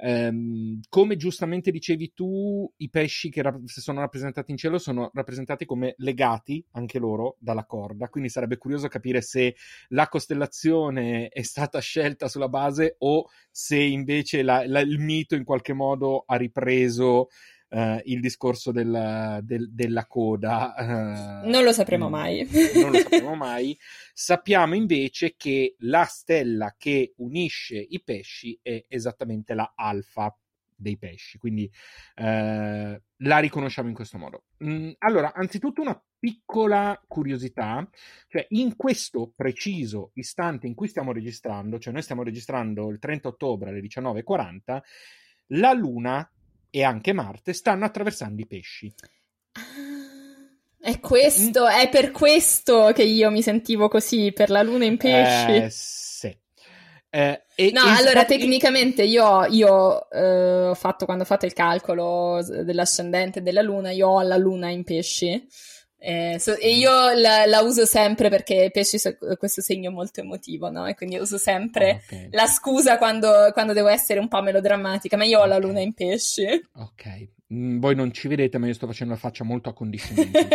Um, come giustamente dicevi tu, i pesci che ra- sono rappresentati in cielo sono rappresentati come legati anche loro dalla corda, quindi sarebbe curioso capire se la costellazione è stata scelta sulla base o se invece la, la, il mito in qualche modo ha ripreso Uh, il discorso del, del, della coda. Uh, non lo sapremo mai. non lo sapremo [laughs] mai. Sappiamo invece che la stella che unisce i pesci è esattamente la alfa dei pesci, quindi uh, la riconosciamo in questo modo. Mm, allora, anzitutto una piccola curiosità, cioè in questo preciso istante in cui stiamo registrando, cioè noi stiamo registrando il 30 ottobre alle 19.40, la Luna e anche Marte stanno attraversando i pesci. È questo, è per questo che io mi sentivo così, per la luna in pesci. Eh, sì. Eh, e, no, e allora tecnicamente io, io eh, ho fatto, quando ho fatto il calcolo dell'ascendente della luna, io ho la luna in pesci. Eh, so, e io la, la, uso sempre perché pesci so, questo segno molto emotivo, no? E quindi uso sempre oh, okay. la scusa quando, quando, devo essere un po' melodrammatica, ma io ho okay. la luna in pesci. Ok, mm, voi non ci vedete, ma io sto facendo la faccia molto a condizionamento. [laughs]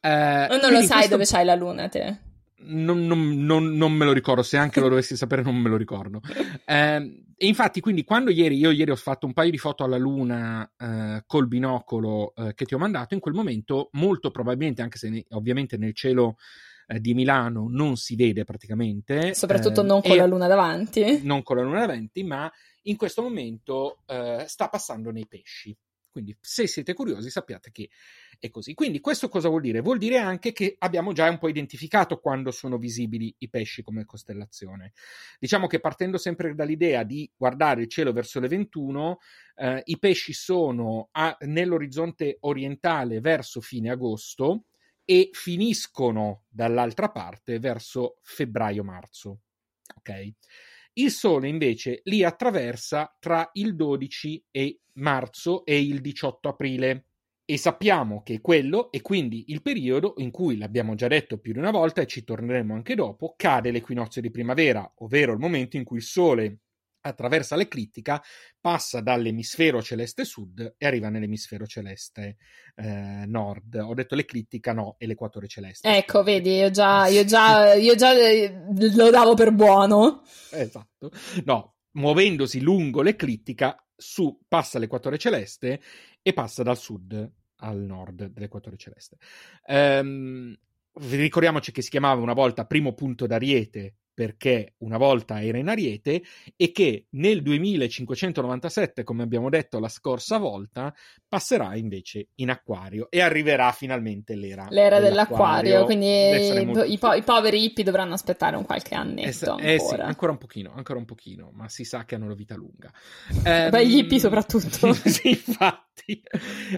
eh, non lo sai questo... dove c'hai la luna, te? Non, non, non, non, me lo ricordo, se anche lo [laughs] dovessi sapere non me lo ricordo. Eh, e infatti, quindi, quando ieri, io ieri ho fatto un paio di foto alla luna eh, col binocolo eh, che ti ho mandato, in quel momento, molto probabilmente, anche se ne, ovviamente nel cielo eh, di Milano non si vede praticamente. Soprattutto non con la luna davanti. Non con la luna davanti, ma in questo momento eh, sta passando nei pesci. Quindi, se siete curiosi, sappiate che è così. Quindi, questo cosa vuol dire? Vuol dire anche che abbiamo già un po' identificato quando sono visibili i pesci come costellazione. Diciamo che partendo sempre dall'idea di guardare il cielo verso le 21, eh, i pesci sono a, nell'orizzonte orientale verso fine agosto e finiscono dall'altra parte verso febbraio-marzo. Ok? Il Sole invece li attraversa tra il 12 e marzo e il 18 aprile. E sappiamo che quello è quindi il periodo in cui, l'abbiamo già detto più di una volta e ci torneremo anche dopo, cade l'equinozio di primavera, ovvero il momento in cui il Sole attraversa l'eclittica, passa dall'emisfero celeste sud e arriva nell'emisfero celeste eh, nord. Ho detto l'eclittica, no, è l'equatore celeste. Ecco, vedi, io già, [laughs] io già, io già eh, lo davo per buono. Esatto. No, muovendosi lungo l'eclittica, su, passa l'equatore celeste e passa dal sud al nord dell'equatore celeste. Um, ricordiamoci che si chiamava una volta primo punto d'Ariete perché una volta era in Ariete e che nel 2597, come abbiamo detto la scorsa volta, passerà invece in Acquario e arriverà finalmente l'era, l'era dell'Acquario. dell'acquario quindi i, po- i, poveri hippie dovranno aspettare un qualche annetto. Eh, eh sì, ancora un pochino, ancora un pochino, ma si sa che hanno la vita lunga. Beh, gli hippie soprattutto. [laughs] sì, infatti.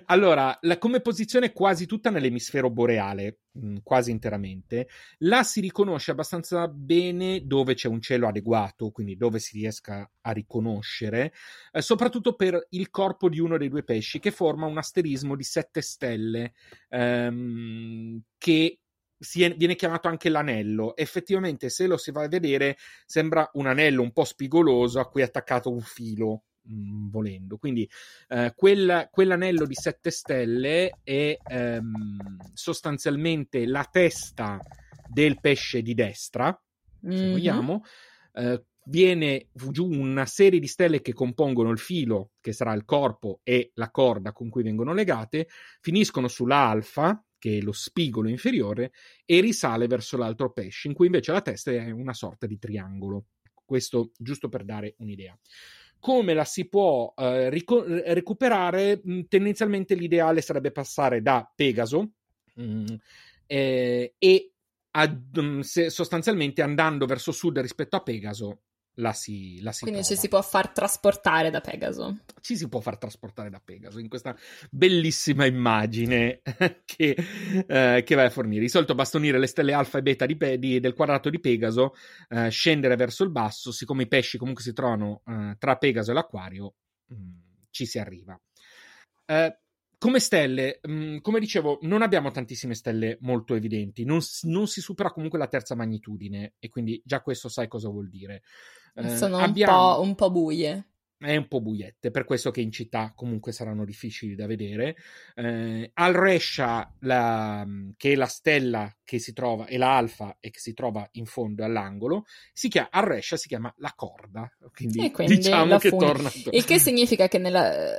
Allora, la, come posizione quasi tutta nell'emisfero boreale, mh, quasi interamente, la si riconosce abbastanza bene dove c'è un cielo adeguato, quindi dove si riesca a riconoscere, eh, soprattutto per il corpo di uno dei due pesci che forma un asterismo di sette stelle ehm, che è, viene chiamato anche l'anello. Effettivamente, se lo si va a vedere, sembra un anello un po' spigoloso a cui è attaccato un filo mm, volendo. Quindi eh, quel, quell'anello di sette stelle è ehm, sostanzialmente la testa del pesce di destra, se mm-hmm. vogliamo, eh, viene giù una serie di stelle che compongono il filo, che sarà il corpo, e la corda con cui vengono legate, finiscono sulla alfa, che è lo spigolo inferiore, e risale verso l'altro pesce, in cui invece la testa è una sorta di triangolo. Questo giusto per dare un'idea. Come la si può eh, rico- recuperare? Tendenzialmente l'ideale sarebbe passare da Pegaso mh, eh, e ad, mm, se, sostanzialmente andando verso sud rispetto a Pegaso la si, la si Quindi trova. ci si può far trasportare da Pegaso. Ci si può far trasportare da Pegaso in questa bellissima immagine [laughs] che, eh, che vai a fornire. Di solito basta unire le stelle alfa e beta di, di, del quadrato di Pegaso, eh, scendere verso il basso, siccome i pesci comunque si trovano eh, tra Pegaso e l'Aquario, mh, mm, ci si arriva. Eh, come stelle, mh, mm, come dicevo, non abbiamo tantissime stelle molto evidenti, non, non, si supera comunque la terza magnitudine e quindi già questo sai cosa vuol dire. Eh, Sono abbiamo... un, po', un po' buie è un po' buiette, per questo che in città comunque saranno difficili da vedere. Eh, Al Rescia, la, che è la stella che si trova, è la alfa e che si trova in fondo all'angolo, si chiama, Al Rescia si chiama la corda, quindi, [laughs] quindi diciamo che fune. torna... Il che significa che nella,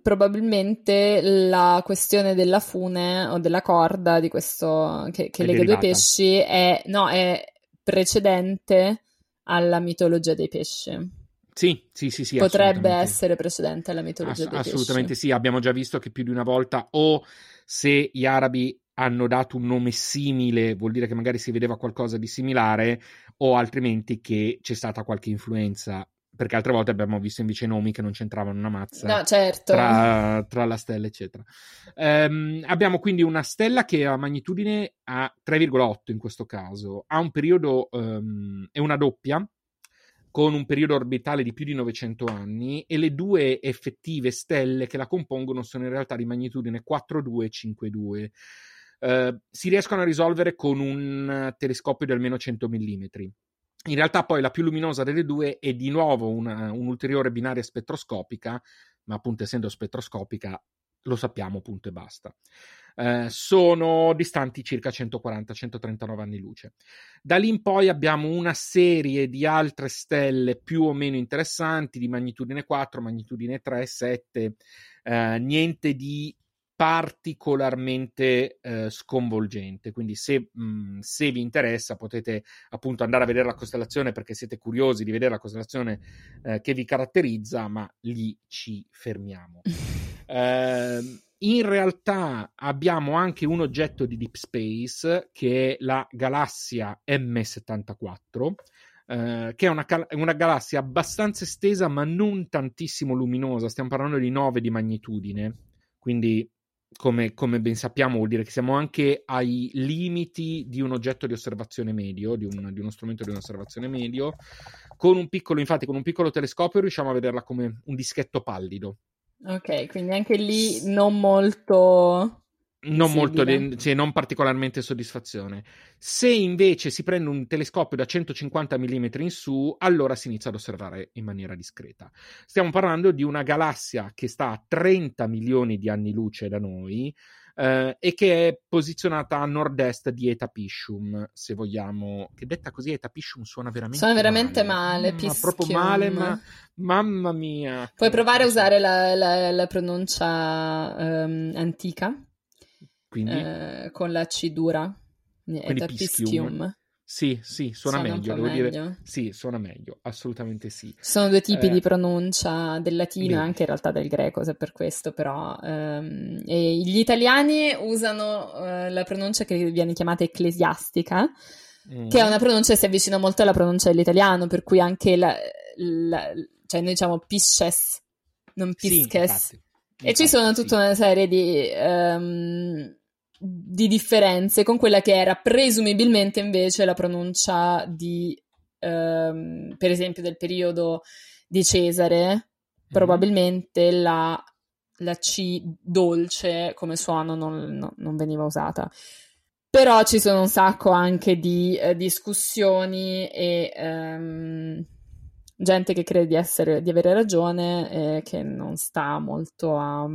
probabilmente la questione della fune o della corda di questo, che, che lega due pesci è, no, è precedente alla mitologia dei pesci. Sì, sì, sì, sì Potrebbe essere precedente alla mitologia Ass- dei Assolutamente pesci. sì, abbiamo già visto che più di una volta o se gli arabi hanno dato un nome simile, vuol dire che magari si vedeva qualcosa di similare, o altrimenti che c'è stata qualche influenza, perché altre volte abbiamo visto invece nomi che non c'entravano una mazza no, certo. tra, tra, la stella, eccetera. Um, abbiamo quindi una stella che ha magnitudine a 3,8 in questo caso, ha un periodo, um, è una doppia, con un periodo orbitale di più di 900 anni e le due effettive stelle che la compongono sono in realtà di magnitudine 4,2 e 5,2. Uh, si riescono a risolvere con un telescopio di almeno 100 mm. In realtà poi la più luminosa delle due è di nuovo una, un'ulteriore binaria spettroscopica, ma appunto essendo spettroscopica lo sappiamo, punto e basta. Eh, sono distanti circa 140-139 anni luce. Da lì in poi abbiamo una serie di altre stelle più o meno interessanti di magnitudine 4, magnitudine 3, 7, eh, niente di particolarmente eh, sconvolgente. Quindi, se, mh, mm, se, vi interessa, potete appunto andare a vedere la costellazione perché siete curiosi di vedere la costellazione eh, che vi caratterizza, ma lì ci fermiamo. [laughs] Eh, in realtà abbiamo anche un oggetto di Deep Space che è la galassia M74. Eh, che è una, una, galassia abbastanza estesa ma non tantissimo luminosa, stiamo parlando di 9 di magnitudine, quindi come, come, ben sappiamo, vuol dire che siamo anche ai limiti di un oggetto di osservazione medio, di, un, di uno strumento di osservazione medio. Con un piccolo, infatti, con un piccolo telescopio riusciamo a vederla come un dischetto pallido. Ok, quindi anche lì non molto non, molto, cioè, non particolarmente soddisfazione. Se invece si prende un telescopio da 150 mm in su, allora si inizia ad osservare in maniera discreta. Stiamo parlando di una galassia che sta a 30 milioni di anni luce da noi eh, e che è posizionata a nord-est di Eta Piscium, se vogliamo. Che detta così Eta Piscium suona veramente suona veramente male. male ma proprio male, ma mamma mia. Puoi provare a usare la, la, la pronuncia um, antica? Quindi? Eh, con la C dura. Quindi pischium. Sì, sì, suona, suona meglio, devo meglio. dire. Sì, suona meglio, assolutamente sì. Sono due tipi eh, di pronuncia del latino e anche in realtà del greco, se per questo, però. Ehm, gli italiani usano eh, la pronuncia che viene chiamata ecclesiastica, mm. che è una pronuncia che si avvicina molto alla pronuncia dell'italiano, per cui anche la, la cioè noi diciamo pisces, non pisces. Sì, e ci sono tutta una serie di um, di differenze con quella che era presumibilmente invece la pronuncia di, ehm, per esempio, del periodo di Cesare, mm-hmm. probabilmente la, la, C dolce come suono non, no, non, veniva usata. Però ci sono un sacco anche di eh, discussioni e ehm, gente che crede di, essere, di avere ragione e che non sta molto a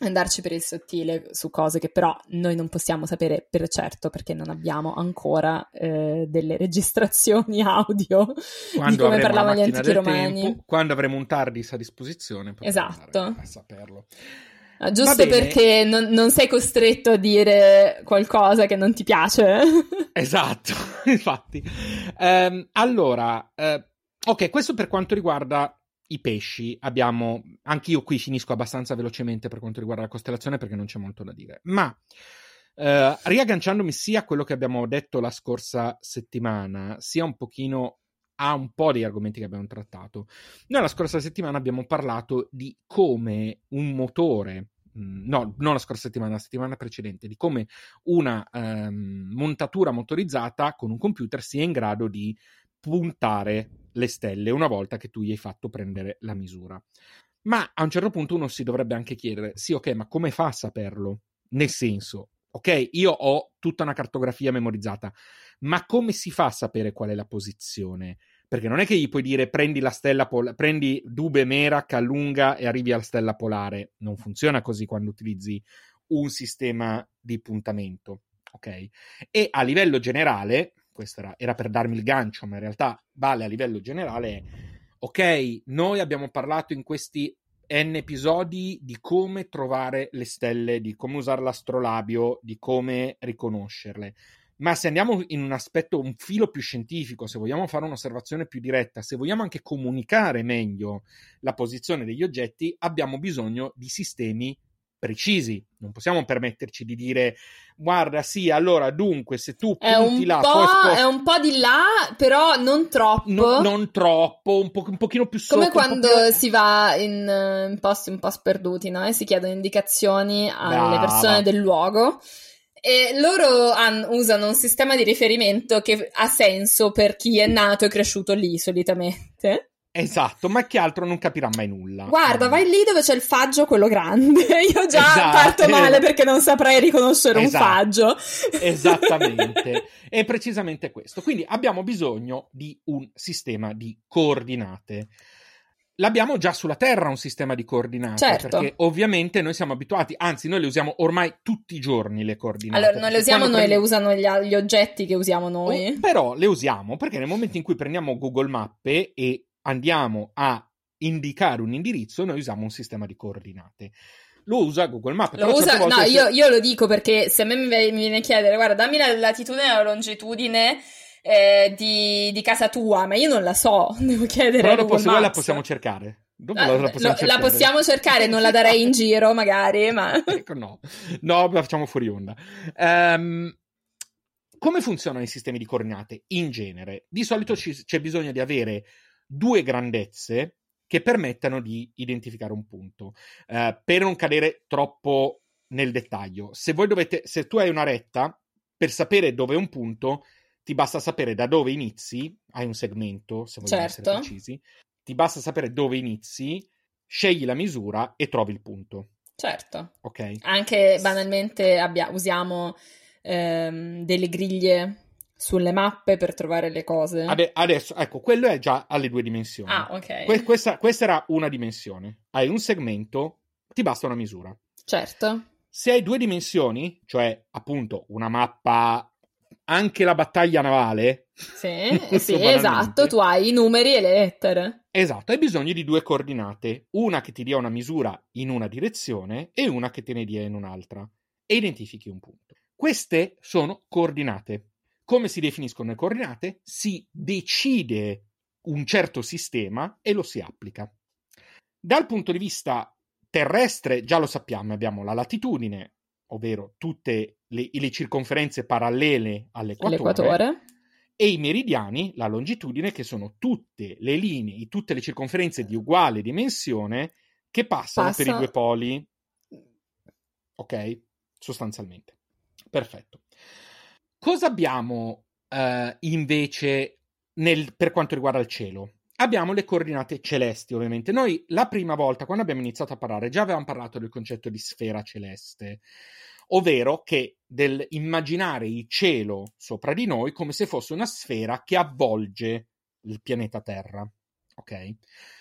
andarci per il sottile su cose che però noi non possiamo sapere per certo perché non abbiamo ancora eh, delle registrazioni [laughs] audio quando di come parlavano gli antichi romani. Tempo, quando avremo un TARDIS a disposizione esatto. a saperlo. Ah, giusto perché non, non, sei costretto a dire qualcosa che non ti piace. [laughs] esatto, [laughs] infatti. Um, allora, uh, ok, questo per quanto riguarda i pesci abbiamo, anche io qui finisco abbastanza velocemente per quanto riguarda la costellazione perché non c'è molto da dire, ma eh, riagganciandomi sia a quello che abbiamo detto la scorsa settimana, sia un pochino a un po' degli argomenti che abbiamo trattato. Noi la scorsa settimana abbiamo parlato di come un motore, mm, no, non la scorsa settimana, la settimana precedente, di come una ehm, montatura motorizzata con un computer sia in grado di puntare le stelle una volta che tu gli hai fatto prendere la misura. Ma a un certo punto uno si dovrebbe anche chiedere, sì, ok, ma come fa a saperlo? Nel senso, ok, io ho tutta una cartografia memorizzata, ma come si fa a sapere qual è la posizione? Perché non è che gli puoi dire prendi la stella polare, prendi Dube Merak, allunga e arrivi alla stella polare. Non funziona così quando utilizzi un sistema di puntamento. Ok? E a livello generale, questo era, era per darmi il gancio, ma in realtà vale a livello generale. Ok, noi abbiamo parlato in questi N episodi di come trovare le stelle, di come usare l'astrolabio, di come riconoscerle. Ma se andiamo in un aspetto un filo più scientifico, se vogliamo fare un'osservazione più diretta, se vogliamo anche comunicare meglio la posizione degli oggetti, abbiamo bisogno di sistemi precisi. Non possiamo permetterci di dire, guarda, sì, allora dunque, se tu è punti là, spost- è un po' di là, però non troppo. No, non troppo, un, po- un pochino più sotto. Come quando più... si va in, in, posti un po' sperduti, no? E si chiedono indicazioni alle Brava. persone del luogo. E loro han, usano un sistema di riferimento che ha senso per chi è nato e cresciuto lì solitamente. Esatto, ma che altro non capirà mai nulla. Guarda, vai lì dove c'è il faggio, quello grande. [laughs] Io già esatto. parto male perché non saprei riconoscere esatto. un faggio. Esattamente, [laughs] è precisamente questo. Quindi abbiamo bisogno di un sistema di coordinate. L'abbiamo già sulla Terra un sistema di coordinate, certo. perché ovviamente noi siamo abituati, anzi noi le usiamo ormai tutti i giorni le coordinate. Allora, non le usiamo noi, prendi... le usano gli, gli, oggetti che usiamo noi. Oh, però le usiamo perché nel momento in cui prendiamo Google Mappe e andiamo a indicare un indirizzo, noi usiamo un sistema di coordinate. Lo usa Google Maps. Lo usa, no, se... io, io, lo dico perché se a me mi viene a chiedere, guarda, dammi la latitudine e la longitudine eh, di, di, casa tua, ma io non la so, [laughs] devo chiedere. Però dopo se vuoi la possiamo cercare. Dopo ah, la, possiamo lo, cercare. la possiamo cercare, non la darei in giro magari, ma... [laughs] ecco, no. No, la facciamo fuori onda. Um, come funzionano i sistemi di coordinate in genere? Di solito ci, c'è bisogno di avere due grandezze che permettano di identificare un punto. Uh, per non cadere troppo nel dettaglio. Se voi dovete, se tu hai una retta, per sapere dove è un punto, ti basta sapere da dove inizi, hai un segmento, se vogliamo certo. essere precisi, ti basta sapere dove inizi, scegli la misura e trovi il punto. Certo. Ok. Anche banalmente abbia- usiamo ehm, delle griglie sulle mappe per trovare le cose. Ade- adesso, ecco, quello è già alle due dimensioni. Ah, ok. Que- questa, questa era una dimensione. Hai un segmento, ti basta una misura. Certo. Se hai due dimensioni, cioè appunto una mappa, anche la battaglia navale. Sì, [laughs] sì esatto, tu hai i numeri e le lettere. Esatto, hai bisogno di due coordinate, una che ti dia una misura in una direzione e una che te ne dia in un'altra. E identifichi un punto. Queste sono coordinate. Come si definiscono le coordinate? Si decide un certo sistema e lo si applica. Dal punto di vista terrestre, già lo sappiamo, abbiamo la latitudine, ovvero tutte le, le circonferenze parallele all'equatore, e i meridiani, la longitudine, che sono tutte le linee, tutte le circonferenze di uguale dimensione che passano Passa... per i due poli. Ok? Sostanzialmente. Perfetto. Cosa abbiamo uh, invece nel, per quanto riguarda il cielo? Abbiamo le coordinate celesti, ovviamente. Noi la prima volta, quando abbiamo iniziato a parlare, già avevamo parlato del concetto di sfera celeste, ovvero che del immaginare il cielo sopra di noi come se fosse una sfera che avvolge il pianeta Terra. Ok?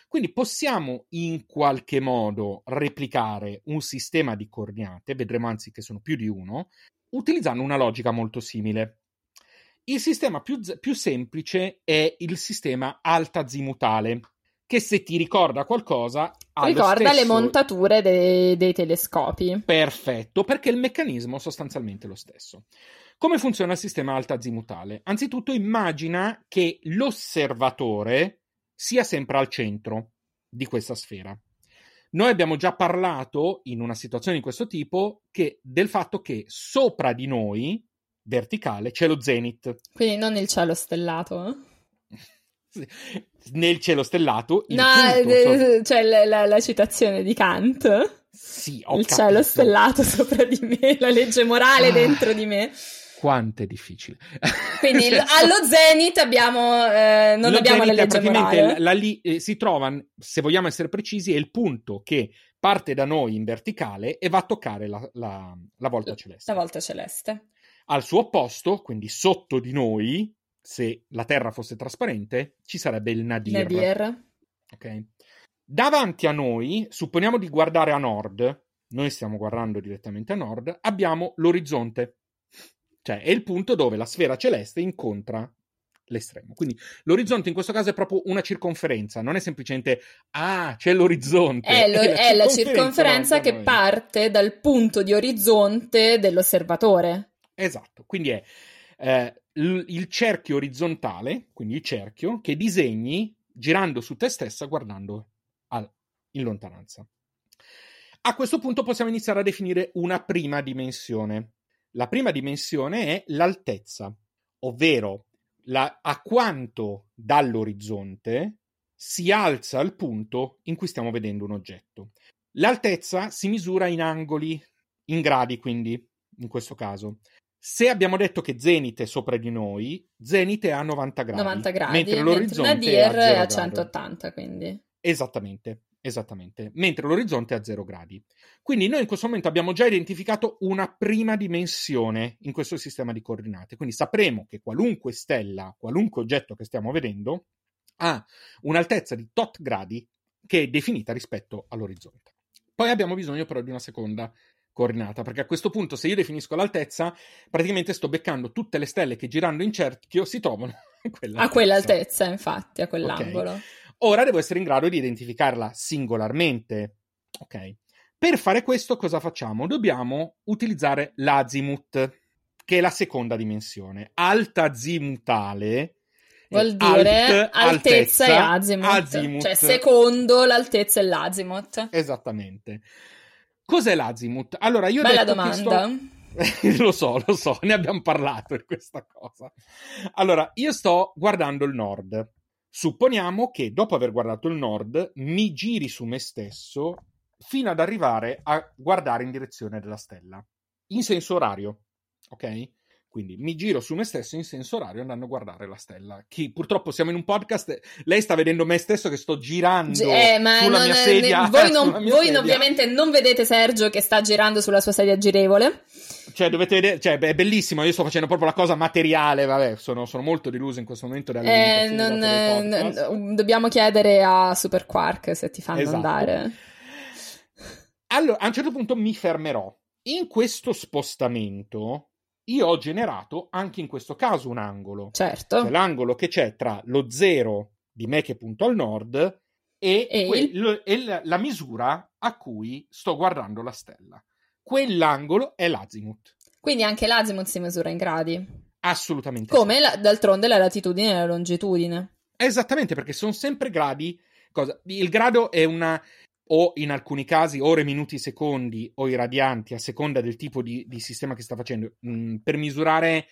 Quindi possiamo in qualche modo replicare un sistema di coordinate, vedremo anzi che sono più di uno, utilizzando una logica molto simile. Il sistema più, più semplice è il sistema altazimutale, che se ti ricorda qualcosa... Ricorda stesso... le montature dei, dei telescopi. Perfetto, perché il meccanismo è sostanzialmente lo stesso. Come funziona il sistema altazimutale? Anzitutto immagina che l'osservatore sia sempre al centro di questa sfera. Noi abbiamo già parlato in una situazione di questo tipo che, del fatto che sopra di noi, verticale, c'è lo zenith. Quindi non il cielo stellato? Nel cielo stellato, no, c'è cioè la, la, la, citazione di Kant. Sì, ho Il capito. cielo stellato [laughs] sopra di me, la legge morale ah. dentro di me quanto è difficile. Quindi [laughs] allo zenith abbiamo, eh, non abbiamo la legge morale. La, li, eh, si trova, se vogliamo essere precisi, è il punto che parte da noi in verticale e va a toccare la, la, la volta celeste. La volta celeste. Al suo opposto, quindi sotto di noi, se la Terra fosse trasparente, ci sarebbe il nadir. Nadir. Ok. Davanti a noi, supponiamo di guardare a nord, noi stiamo guardando direttamente a nord, abbiamo l'orizzonte cioè è il punto dove la sfera celeste incontra l'estremo. Quindi l'orizzonte in questo caso è proprio una circonferenza, non è semplicemente ah, c'è l'orizzonte. È, lo, [laughs] è, la, è circonferenza la circonferenza che parte dal punto di orizzonte dell'osservatore. Esatto, quindi è eh, l- il cerchio orizzontale, quindi il cerchio, che disegni girando su te stessa guardando al- in lontananza. A questo punto possiamo iniziare a definire una prima dimensione. La prima dimensione è l'altezza, ovvero la, a quanto dall'orizzonte si alza il punto in cui stiamo vedendo un oggetto. L'altezza si misura in angoli, in gradi quindi, in questo caso. Se abbiamo detto che zenite è sopra di noi, zenite è a 90 gradi, 90 gradi mentre l'orizzonte mentre è a, è a 180, quindi. Esattamente. Esattamente, mentre l'orizzonte è a 0 gradi. Quindi noi in questo momento abbiamo già identificato una prima dimensione in questo sistema di coordinate, quindi sapremo che qualunque stella, qualunque oggetto che stiamo vedendo ha un'altezza di tot gradi che è definita rispetto all'orizzonte. Poi abbiamo bisogno però di una seconda coordinata, perché a questo punto se io definisco l'altezza, praticamente sto beccando tutte le stelle che girando in cerchio si trovano [laughs] quell'altezza. a quell'altezza, infatti, a quell'angolo. Okay. Ora devo essere in grado di identificarla singolarmente. Ok. Per fare questo cosa facciamo? Dobbiamo utilizzare l'azimut, che è la seconda dimensione. Alta azimutale vuol dire alt, altezza, altezza, e azimut. azimut. Cioè secondo l'altezza e l'azimut. Esattamente. Cos'è l'azimut? Allora io Bella domanda. Sto... [laughs] lo so, lo so, ne abbiamo parlato di questa cosa. Allora, io sto guardando il nord. Supponiamo che dopo aver guardato il nord mi giri su me stesso fino ad arrivare a guardare in direzione della stella, in senso orario, ok? Quindi mi giro su me stesso in senso orario andando a guardare la stella. Chi, purtroppo siamo in un podcast, lei sta vedendo me stesso che sto girando eh, ma sulla mia sedia. Voi, [laughs] non, voi sedia. ovviamente non vedete Sergio che sta girando sulla sua sedia girevole. Cioè, dovete vedere, cioè, è bellissimo. Io sto facendo proprio la cosa materiale. Vabbè, sono, sono molto deluso in questo momento. Eh, non, non, dobbiamo chiedere a Super Quark se ti fanno esatto. andare. Allora, a un certo punto mi fermerò. In questo spostamento io ho generato anche in questo caso un angolo. Certo. Cioè l'angolo che c'è tra lo zero di me che punto al nord e, e, quel, e la misura a cui sto guardando la stella. Quell'angolo è l'azimut. Quindi anche l'azimut si misura in gradi. Assolutamente. Come sì. la, d'altronde la latitudine e la longitudine. Esattamente, perché sono sempre gradi. Cosa? Il grado è una, o in alcuni casi ore, minuti, secondi o i radianti a seconda del tipo di, di sistema che sta facendo. Mm, per, misurare,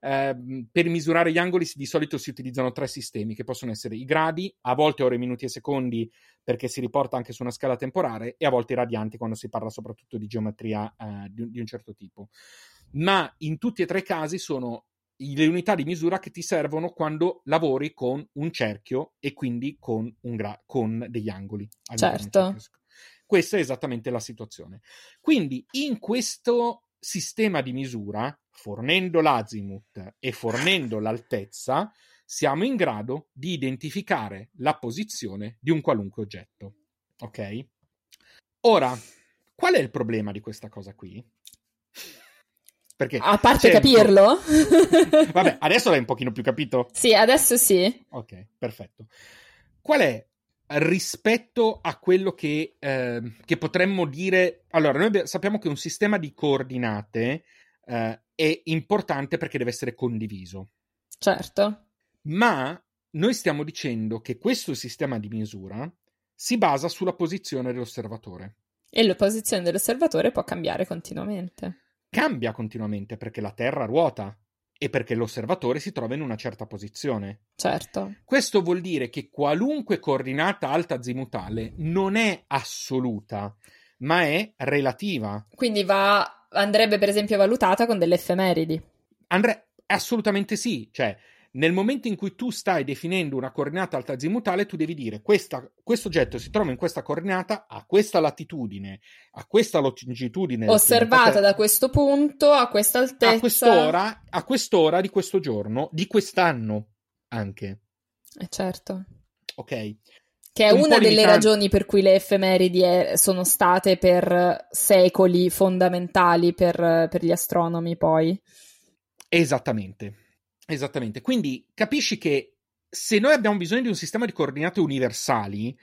eh, per misurare gli angoli di solito si utilizzano tre sistemi che possono essere i gradi, a volte ore, minuti e secondi perché si riporta anche su una scala temporale e a volte i radianti quando si parla soprattutto di geometria eh, di, di un certo tipo. Ma in tutti e tre i casi sono le unità di misura che ti servono quando lavori con un cerchio e quindi con, un gra- con degli angoli. Certo. Questa è esattamente la situazione. Quindi in questo sistema di misura, fornendo l'azimut e fornendo l'altezza, siamo in grado di identificare la posizione di un qualunque oggetto. Ok? Ora, qual è il problema di questa cosa qui? Perché a parte capirlo. [laughs] Vabbè, adesso l'hai un pochino più capito? Sì, adesso sì. Ok, perfetto. Qual è rispetto a quello che, eh, che potremmo dire... Allora, noi sappiamo che un sistema di coordinate eh, è importante perché deve essere condiviso. Certo. Ma noi stiamo dicendo che questo sistema di misura si basa sulla posizione dell'osservatore. E la posizione dell'osservatore può cambiare continuamente cambia continuamente perché la Terra ruota e perché l'osservatore si trova in una certa posizione. Certo. Questo vuol dire che qualunque coordinata alta azimutale non è assoluta, ma è relativa. Quindi va, andrebbe per esempio valutata con delle effemeridi. Andre- assolutamente sì, cioè nel momento in cui tu stai definendo una coordinata alta azimutale, tu devi dire questo oggetto si trova in questa coordinata a questa latitudine, a questa longitudine. Osservata da questo punto a questa altezza. A quest'ora, a quest'ora di questo giorno, di quest'anno anche. Eh certo. Ok. Che è Un una delle limitante. ragioni per cui le effemeridi è, sono state per secoli fondamentali per, per gli astronomi poi. Esattamente. Esattamente. Quindi capisci che se noi abbiamo bisogno di un sistema di coordinate universali,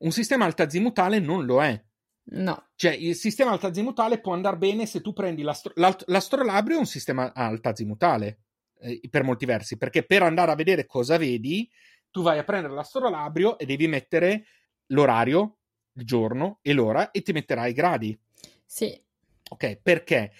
un sistema altazimutale non lo è. No. Cioè, il sistema altazimutale può andare bene se tu prendi l'astro- l'astrolabrio è un sistema altazimutale eh, per molti versi, perché per andare a vedere cosa vedi, tu vai a prendere l'astrolabrio e devi mettere l'orario, il giorno e l'ora e ti metterai i gradi. Sì. Ok, perché?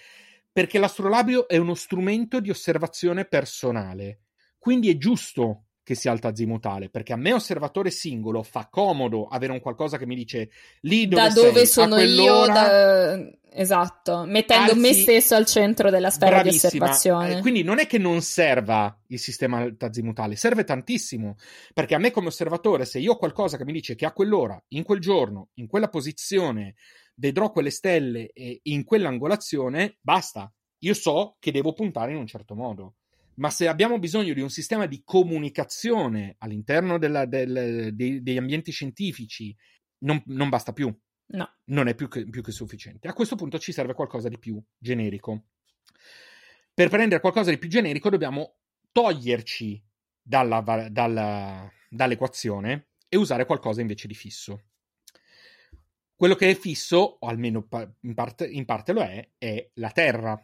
Perché l'astrolabio è uno strumento di osservazione personale. Quindi è giusto che sia alta azimutale, perché a me osservatore singolo fa comodo avere un qualcosa che mi dice lì dove da dove sei, sono io, da... esatto, mettendo alzi... me stesso al centro della sfera Bravissima. di osservazione. Eh, quindi non è che non serva il sistema alta azimutale, serve tantissimo, perché a me come osservatore, se io ho qualcosa che mi dice che a quell'ora, in quel giorno, in quella posizione, vedrò quelle stelle in quell'angolazione, basta. Io so che devo puntare in un certo modo. Ma se abbiamo bisogno di un sistema di comunicazione all'interno della, del, dei, degli ambienti scientifici, non, non, basta più. No. Non è più che, più che sufficiente. A questo punto ci serve qualcosa di più generico. Per prendere qualcosa di più generico dobbiamo toglierci dalla, dalla, dall'equazione e usare qualcosa invece di fisso. Quello che è fisso, o almeno in parte, in parte lo è, è la Terra.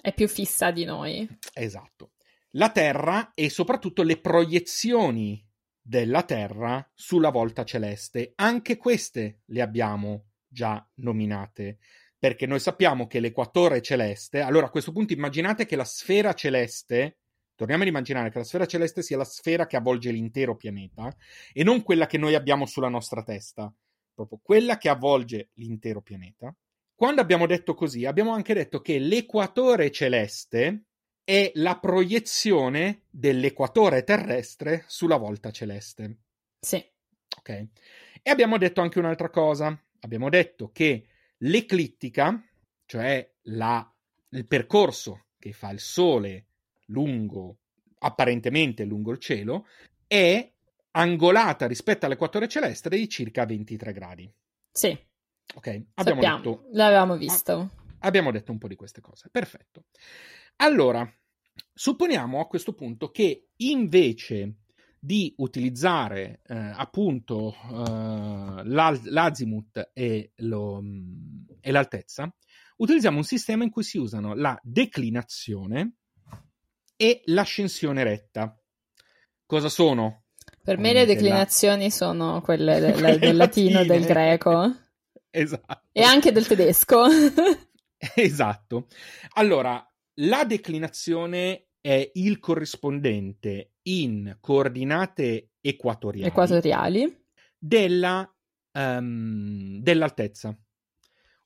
È più fissa di noi. Esatto. La Terra e soprattutto le proiezioni della Terra sulla volta celeste. Anche queste le abbiamo già nominate, perché noi sappiamo che l'equatore celeste, allora a questo punto immaginate che la sfera celeste, torniamo ad immaginare che la sfera celeste sia la sfera che avvolge l'intero pianeta e non quella che noi abbiamo sulla nostra testa proprio quella che avvolge l'intero pianeta. Quando abbiamo detto così, abbiamo anche detto che l'equatore celeste è la proiezione dell'equatore terrestre sulla volta celeste. Sì. Ok. E abbiamo detto anche un'altra cosa. Abbiamo detto che l'eclittica, cioè la, il percorso che fa il Sole lungo, apparentemente lungo il cielo, è angolata rispetto all'equatore celeste di circa 23 gradi. Sì. Ok, abbiamo Sappiamo, detto, l'avevamo visto. abbiamo detto un po' di queste cose. Perfetto. Allora, supponiamo a questo punto che invece di utilizzare eh, appunto eh, l'azimut e, lo, e l'altezza, utilizziamo un sistema in cui si usano la declinazione e l'ascensione retta. Cosa sono? Per me le declinazioni la- sono quelle del, Quelle del [laughs] latino, del greco [laughs] Esatto. e anche del tedesco. [laughs] Esatto. Allora, la declinazione è il corrispondente in coordinate equatoriali Equatoriali. della, ehm, dell'altezza,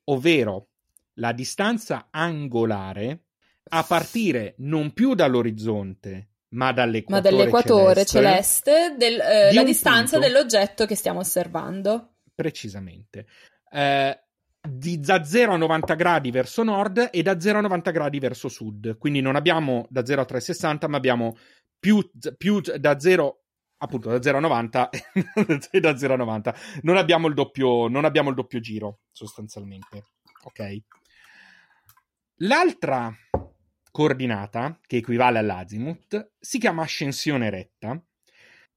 ovvero la distanza angolare a partire non più dall'orizzonte, ma Ma dall'equatore, dall'equatore celeste, celeste, del, eh, di la distanza punto. dell'oggetto che stiamo osservando. precisamente. Eh, di da 0 a 90 gradi verso nord e da 0 a 90 gradi verso sud. Quindi non abbiamo da 0 a 360, ma abbiamo più, più da 0 appunto da 0 a 90 [laughs] e da 0 a 90. Non abbiamo il doppio, non abbiamo il doppio giro sostanzialmente. Ok. L'altra coordinata, che equivale all'azimut, si chiama ascensione retta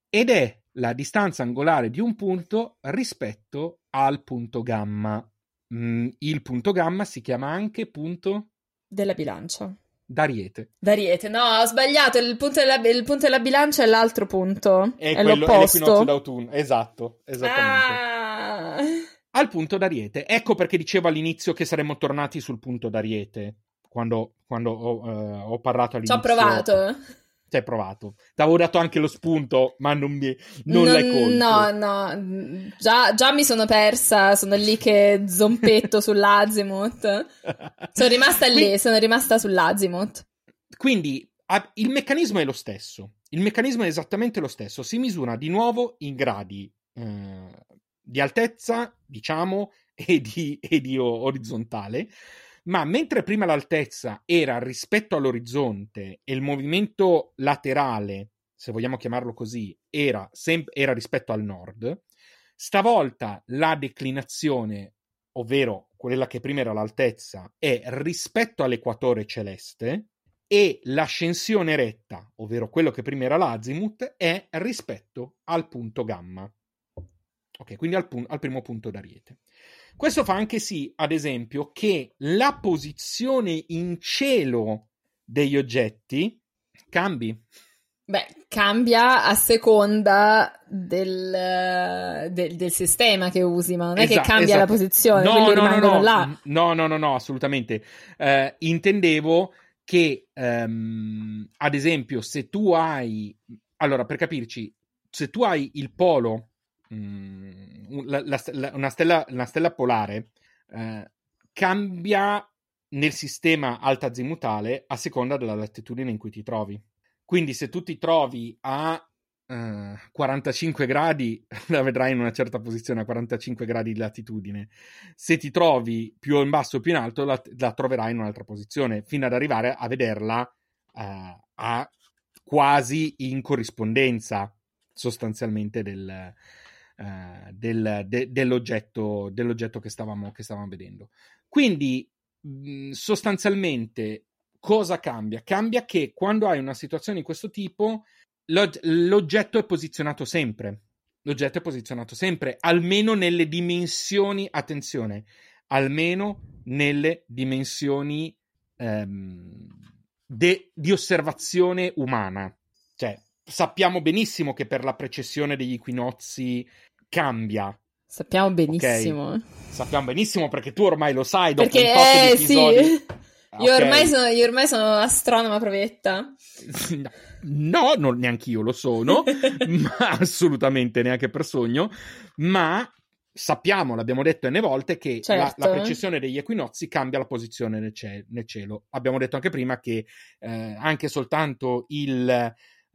ed è la distanza angolare di un punto rispetto al punto gamma. Mm, il punto gamma si chiama anche punto Della bilancia. d'ariete. D'Ariete, no, ho sbagliato. Il punto della, il punto della bilancia è l'altro punto. È, quello- è l'opposto. l'equinozio d'autunno. Esatto, esattamente. Ah. Al punto d'ariete. Ecco perché dicevo all'inizio che saremmo tornati sul punto d'ariete. Quando, quando ho, eh, ho parlato Ci all'inizio. ho provato. Ci hai provato. Ti avevo dato anche lo spunto, ma non, mi, non l'hai colto. No, no, già, già mi sono persa, sono lì che zompetto sull'Azimut. Sono rimasta lì, Quindi- sono rimasta sull'Azimut. Quindi il meccanismo è lo stesso. Il meccanismo è esattamente lo stesso. Si misura di nuovo in gradi eh, di altezza, diciamo, e di, e di orizzontale. Ma mentre prima l'altezza era rispetto all'orizzonte e il movimento laterale, se vogliamo chiamarlo così, era, sem- era rispetto al nord, stavolta la declinazione, ovvero quella che prima era l'altezza, è rispetto all'equatore celeste e l'ascensione retta, ovvero quello che prima era l'azimut, è rispetto al punto gamma. Ok, quindi al, pun- al primo punto d'ariete. Questo fa anche sì, ad esempio, che la posizione in cielo degli oggetti cambi. Beh, cambia a seconda del, del- del sistema che usi, ma non è che Esatto, cambia la esatto. posizione, No, no, no, no. No, no, no, no, assolutamente. Eh, intendevo che, ehm, ad esempio, se tu hai... Allora, per capirci, se tu hai il polo, mm, la- la- la- una, stella, una stella polare, eh, cambia nel sistema altazimutale a seconda della latitudine in cui ti trovi. Quindi se tu ti trovi a eh, 45 gradi, [laughs] la vedrai in una certa posizione a 45 gradi di latitudine. Se ti trovi più in basso o più in alto, la, la troverai in un'altra posizione, fino ad arrivare a vederla eh, a quasi in corrispondenza sostanzialmente del, eh, del- de- dell'oggetto, dell'oggetto che, stavamo, che stavamo vedendo. Quindi mh, sostanzialmente cosa cambia? Cambia che quando hai una situazione di questo tipo, l'og- l'oggetto è posizionato sempre. L'oggetto è posizionato sempre, almeno nelle dimensioni, attenzione, almeno nelle dimensioni ehm, de- di osservazione umana. Cioè, sappiamo benissimo che per la precessione degli equinozi cambia. Sappiamo benissimo. Sappiamo benissimo perché tu ormai lo sai dopo Perché, un tot di eh, episodi. sì. [laughs] Io, Ok. ormai sono, io ormai sono astronoma provetta. [laughs] No, non neanche io lo sono, [laughs] ma assolutamente neanche per sogno. Ma sappiamo, l'abbiamo detto n volte, che Certo. la, la precessione degli equinozi cambia la posizione nel, cielo. Abbiamo detto anche prima che eh, anche soltanto il,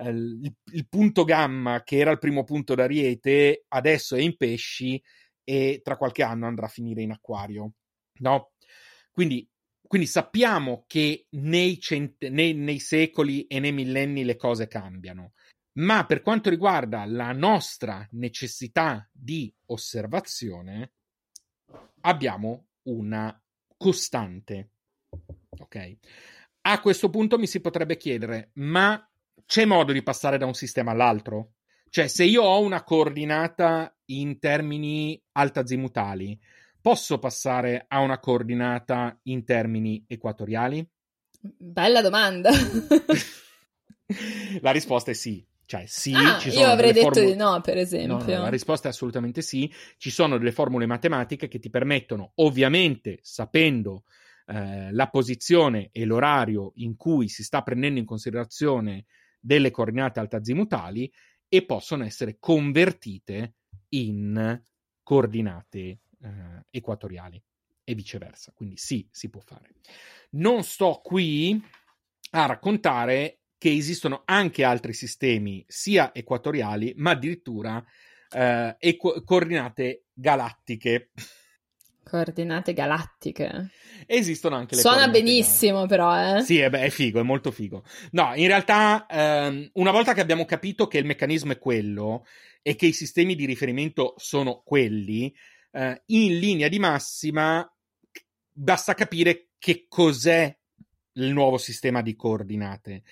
il- il punto gamma, che era il primo punto d'Ariete, adesso è in pesci e tra qualche anno andrà a finire in acquario. No? Quindi, quindi sappiamo che nei, cent- nei- nei secoli e nei millenni le cose cambiano. Ma per quanto riguarda la nostra necessità di osservazione, abbiamo una costante. Ok? A questo punto mi si potrebbe chiedere, ma c'è modo di passare da un sistema all'altro? Cioè, se io ho una coordinata in termini altazimutali, posso passare a una coordinata in termini equatoriali? Bella domanda. [laughs] La risposta è sì. Cioè, sì, ah, ci sono io avrei detto formule- di no, per No, esempio. no, la risposta è assolutamente sì. Ci sono delle formule matematiche che ti permettono, ovviamente sapendo eh, la posizione e l'orario in cui si sta prendendo in considerazione delle coordinate altazimutali e possono essere convertite in coordinate eh, equatoriali e viceversa. Quindi sì, si può fare. Non sto qui a raccontare che esistono anche altri sistemi, sia equatoriali, ma addirittura eh, equ- coordinate galattiche. Coordinate galattiche. Esistono anche le Suona benissimo, però, eh. Sì, è, è figo, è molto figo. No, in realtà, ehm, una volta che abbiamo capito che il meccanismo è quello e che i sistemi di riferimento sono quelli, eh, in linea di massima basta capire che cos'è il nuovo sistema di coordinate.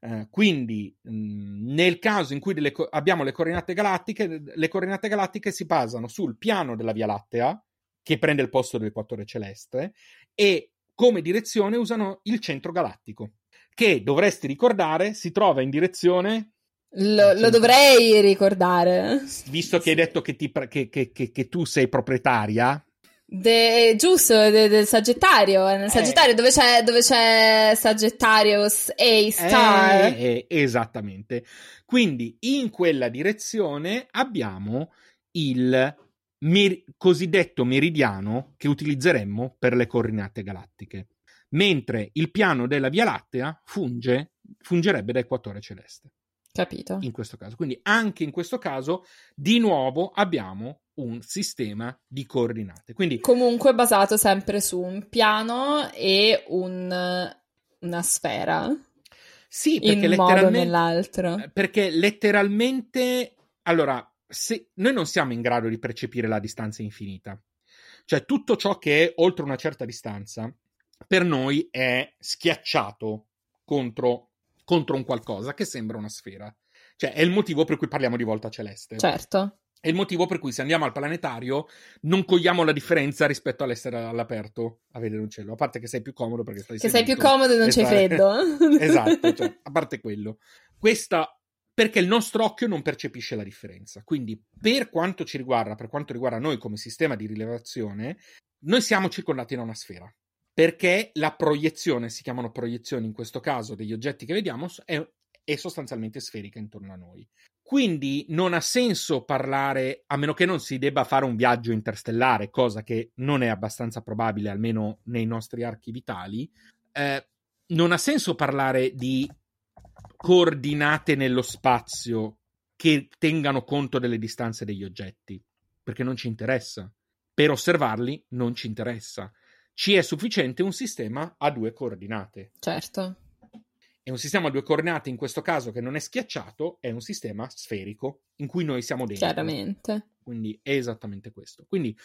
Eh, quindi, mh, nel caso in cui co- abbiamo le coordinate galattiche, le coordinate galattiche si basano sul piano della Via Lattea, che prende il posto dell'equatore celeste, e come direzione usano il centro galattico, che dovresti ricordare si trova in direzione, Lo, lo dovrei ricordare. visto che hai detto che, ti che- che- che- tu sei proprietaria, De- giusto, de- del Sagittario. Nel Eh. Sagittario dove c'è, dove c'è Sagittarius A Star. Eh, eh, esattamente. Quindi in quella direzione abbiamo il mer- cosiddetto meridiano che utilizzeremmo per le coordinate galattiche, mentre il piano della Via Lattea funge, fungerebbe da equatore celeste. Capito. in questo caso. Quindi anche in questo caso, di nuovo, abbiamo un sistema di coordinate. Quindi Comunque basato sempre su un piano e un- una sfera. sì, In perché modo o letteralmente, nell'altro. perché letteralmente, allora, se noi non siamo in grado di percepire la distanza infinita, cioè tutto ciò che è oltre una certa distanza, per noi è schiacciato contro, contro un qualcosa che sembra una sfera. Cioè, è il motivo per cui parliamo di volta celeste. Certo. È il motivo per cui se andiamo al planetario non cogliamo la differenza rispetto all'essere all'aperto a vedere un cielo. A parte che sei più comodo perché stai Che sei più comodo e non e c'è stai- freddo. [laughs] esatto, cioè, a parte quello. Questa perché il nostro occhio non percepisce la differenza. Quindi, per quanto ci riguarda, per quanto riguarda noi come sistema di rilevazione, noi siamo circondati da una sfera. Perché la proiezione, si chiamano proiezioni in questo caso, degli oggetti che vediamo, è, è sostanzialmente sferica intorno a noi. Quindi non ha senso parlare, a meno che non si debba fare un viaggio interstellare, cosa che non è abbastanza probabile, almeno nei nostri archi vitali, eh, non ha senso parlare di coordinate nello spazio che tengano conto delle distanze degli oggetti, perché non ci interessa. Per osservarli non ci interessa. Ci è sufficiente un sistema a due coordinate. certo. E un sistema a due coordinate, in questo caso che non è schiacciato, è un sistema sferico in cui noi siamo dentro. Chiaramente. Quindi è esattamente questo. Quindi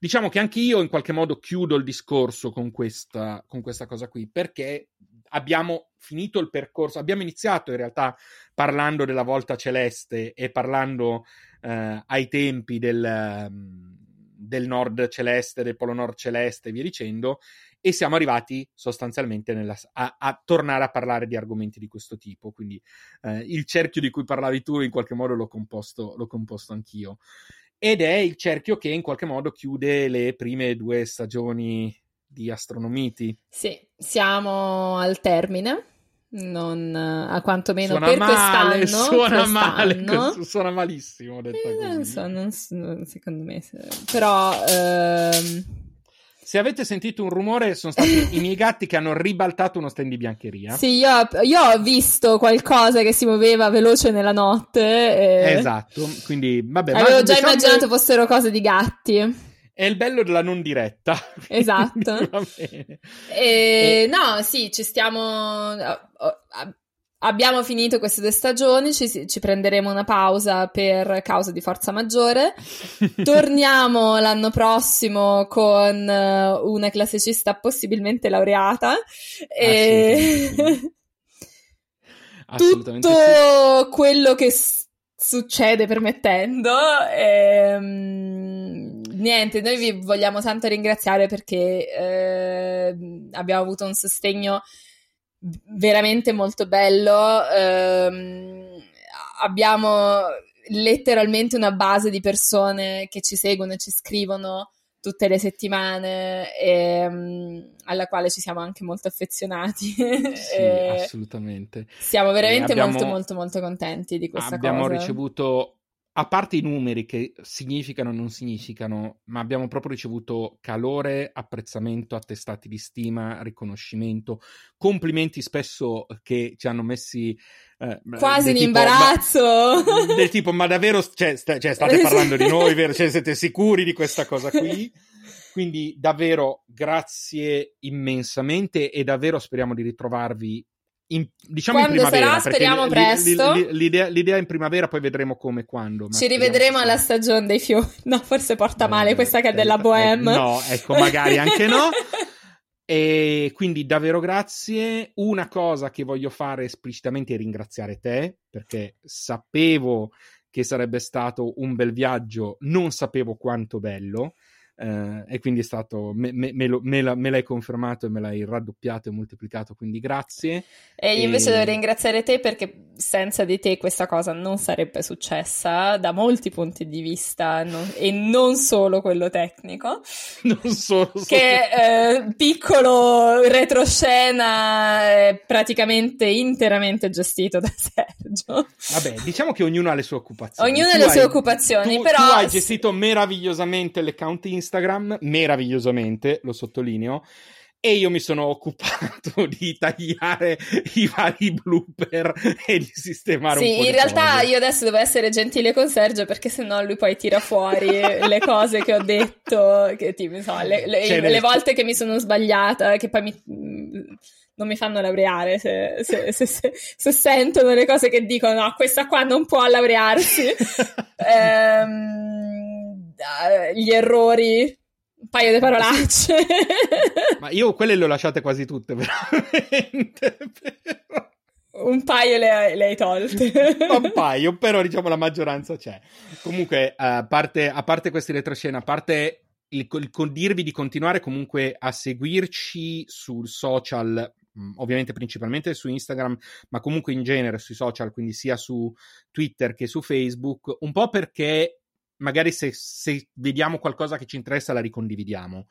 diciamo che anche io in qualche modo chiudo il discorso con questa, con questa cosa qui, perché abbiamo finito il percorso, abbiamo iniziato in realtà parlando della volta celeste e parlando eh, ai tempi del, ehm, del nord celeste, del polo nord celeste e via dicendo, e siamo arrivati sostanzialmente nella- a, a tornare a parlare di argomenti di questo tipo. Quindi eh, il cerchio di cui parlavi tu in qualche modo l'ho composto, l'ho composto anch'io. Ed è il cerchio che in qualche modo chiude le prime due stagioni di Astronomiti. Sì, siamo al termine non a quantomeno suona per male, quest'anno. [laughs] Suona quest'anno. male, suona malissimo. Detta Eh, non so, non secondo me, però ehm, Se avete sentito un rumore, sono stati [laughs] i miei gatti che hanno ribaltato uno stand di biancheria. sì, io, io ho visto qualcosa che si muoveva veloce nella notte. E Esatto, quindi vabbè. ma Avevo già diciamo immaginato che fossero cose di gatti. È il bello della non diretta. [laughs] Esatto. [laughs] Bene. E, no, sì, ci stiamo. ab- Abbiamo finito queste due stagioni, ci, ci prenderemo una pausa per causa di forza maggiore. [laughs] Torniamo l'anno prossimo con eh, una classicista possibilmente laureata. E... Assolutamente Tutto sì. quello che succede permettendo. ehm, niente, noi vi vogliamo tanto ringraziare perché eh, abbiamo avuto un sostegno veramente molto bello. ehm, abbiamo letteralmente una base di persone che ci seguono e ci scrivono tutte le settimane e, mm, alla quale ci siamo anche molto affezionati. Sì, [laughs] assolutamente. siamo veramente abbiamo- molto molto molto contenti di questa abbiamo cosa. ricevuto, a parte i numeri che significano o non significano, ma abbiamo proprio ricevuto calore, apprezzamento, attestati di stima, riconoscimento, complimenti spesso che ci hanno messi eh, Quasi in tipo, imbarazzo. ma- [laughs] del tipo, ma davvero cioè, sta- cioè, state parlando di noi, vero? Cioè, siete sicuri di questa cosa qui? [laughs] Quindi davvero grazie immensamente e davvero speriamo di ritrovarvi in, diciamo Quando in primavera. sarà, speriamo li- presto. li- l'idea, l'idea è in primavera, poi vedremo come quando. Ci rivedremo alla stagione dei fiori. [laughs] No, forse porta male Eh, questa che è eh, della eh, Bohème. no, ecco, magari anche no. E quindi davvero grazie. Una cosa che voglio fare esplicitamente è ringraziare te, perché sapevo che sarebbe stato un bel viaggio, non sapevo quanto bello. Eh, e quindi è stato me, me- me lo- la- me l'hai confermato e me l'hai raddoppiato e moltiplicato quindi grazie E io invece E- devo ringraziare te perché senza di te questa cosa non sarebbe successa da molti punti di vista non- e non solo quello tecnico. [laughs] non solo Che eh, piccolo retroscena è praticamente interamente gestito da [laughs] Sergio. Vabbè, diciamo che ognuno ha le sue occupazioni. Ognuno ha Tu le sue hai- occupazioni, tu, però- tu hai gestito meravigliosamente l'account Instagram, meravigliosamente, lo sottolineo, e io mi sono occupato [laughs] di tagliare i vari blooper e di sistemare un po' Sì, in realtà cose. io adesso devo essere gentile con Sergio perché sennò lui poi tira fuori [laughs] le cose che ho detto, che tipo, so, le, le- le volte che mi sono sbagliata, che poi mi- non mi fanno laureare se, se- se- se- se sentono le cose che dicono no, questa qua non può laurearsi. [laughs] Ehm, eh, gli errori, un paio di parolacce. [laughs] Ma io quelle le ho lasciate quasi tutte, [laughs] veramente. però- un paio le, hai- le hai tolte. [laughs] un paio, però diciamo la maggioranza c'è. Comunque, eh, a parte, a parte queste retroscene, a parte il, il con- dirvi di continuare comunque a seguirci sul social, mh, ovviamente principalmente su Instagram, ma comunque in genere sui social, quindi sia su Twitter che su Facebook, un po' perché magari se, se vediamo qualcosa che ci interessa la ricondividiamo.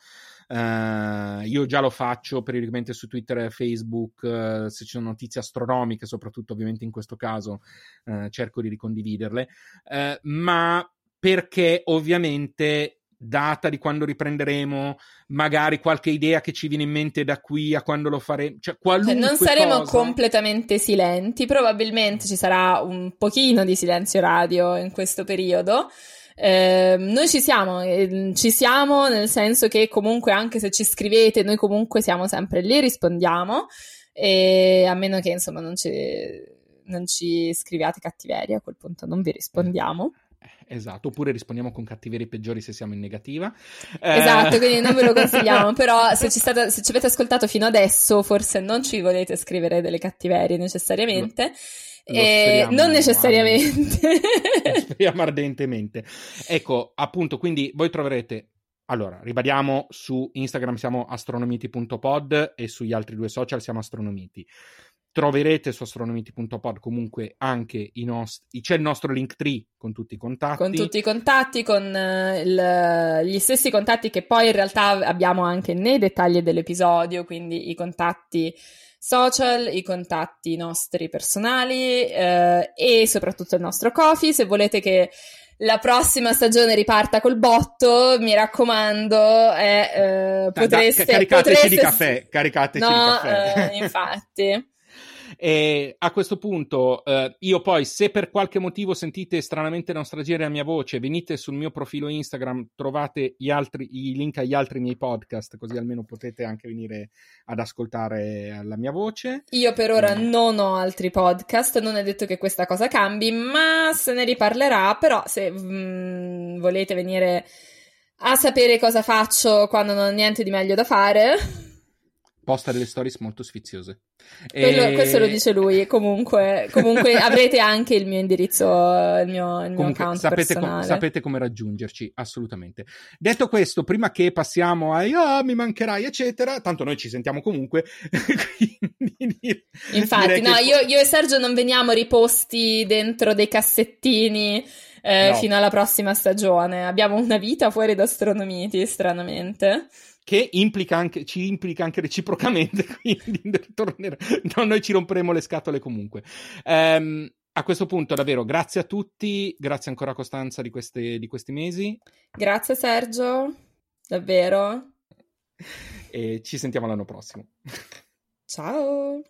Eh, io già lo faccio periodicamente su Twitter e Facebook, eh, se ci sono notizie astronomiche, soprattutto ovviamente in questo caso, eh, cerco di ricondividerle, ma perché ovviamente data di quando riprenderemo, magari qualche idea che ci viene in mente da qui a quando lo faremo, cioè qualunque non saremo cosa. completamente silenti, probabilmente ci sarà un pochino di silenzio radio in questo periodo. Eh, noi ci siamo, eh, ci siamo nel senso che comunque anche se ci scrivete, noi comunque siamo sempre lì, rispondiamo, e a meno che insomma non ci, non ci scriviate cattiveria, a quel punto non vi rispondiamo. Esatto, oppure rispondiamo con cattiverie peggiori se siamo in negativa. Eh, Esatto, quindi non ve lo consigliamo, [laughs] però se ci, state- se ci avete ascoltato fino adesso forse non ci volete scrivere delle cattiverie necessariamente. Lo Eh, non necessariamente. [laughs] Speriamo ardentemente. Ecco, appunto, quindi voi troverete. Allora, ribadiamo su Instagram siamo astronomiti.pod e sugli altri due social siamo astronomiti. troverete su astronomiti.pod comunque anche i nostri c'è il nostro link tree con tutti i contatti con tutti i contatti con uh, il, gli stessi contatti che poi in realtà abbiamo anche nei dettagli dell'episodio quindi i contatti social, i contatti nostri personali eh, e soprattutto il nostro coffee. Se volete che la prossima stagione riparta col botto, mi raccomando, eh, eh, potreste... Da, caricateci potreste... di caffè, caricateci no, di caffè. Eh, infatti. [laughs] E a questo punto, eh, io poi, se per qualche motivo sentite stranamente nostalgia la mia voce, venite sul mio profilo Instagram, trovate altri, i link agli altri miei podcast, così almeno potete anche venire ad ascoltare la mia voce. Io per ora mm. non ho altri podcast, non è detto che questa cosa cambi, ma se ne riparlerà. Però, se mm, volete venire a sapere cosa faccio quando non ho niente di meglio da fare posta delle stories molto sfiziose. Quello, e... Questo lo dice lui. Comunque, comunque [laughs] avrete anche il mio indirizzo, il mio, il mio comunque, account sapete, com- sapete, come raggiungerci, assolutamente. Detto questo, prima che passiamo a oh, mi mancherai, eccetera, tanto noi ci sentiamo comunque. [laughs] quindi, Infatti, no, che... io, io, e Sergio non veniamo riposti dentro dei cassettini. Eh, no. Fino alla prossima stagione. Abbiamo una vita fuori da astronomiti, stranamente che implica anche, ci implica anche reciprocamente, [laughs] quindi no, noi ci romperemo le scatole comunque. Um, a questo punto, davvero, grazie a tutti, grazie ancora a Costanza di, queste, di questi mesi. Grazie Sergio, davvero. E ci sentiamo l'anno prossimo. Ciao.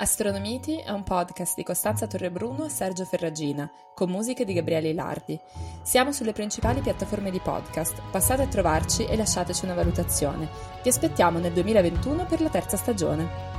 Astronomiti è un podcast di Costanza Torrebruno e Sergio Ferragina, con musiche di Gabriele Ilardi. Siamo sulle principali piattaforme di podcast. Passate a trovarci e lasciateci una valutazione. Vi aspettiamo nel 2021 per la terza stagione.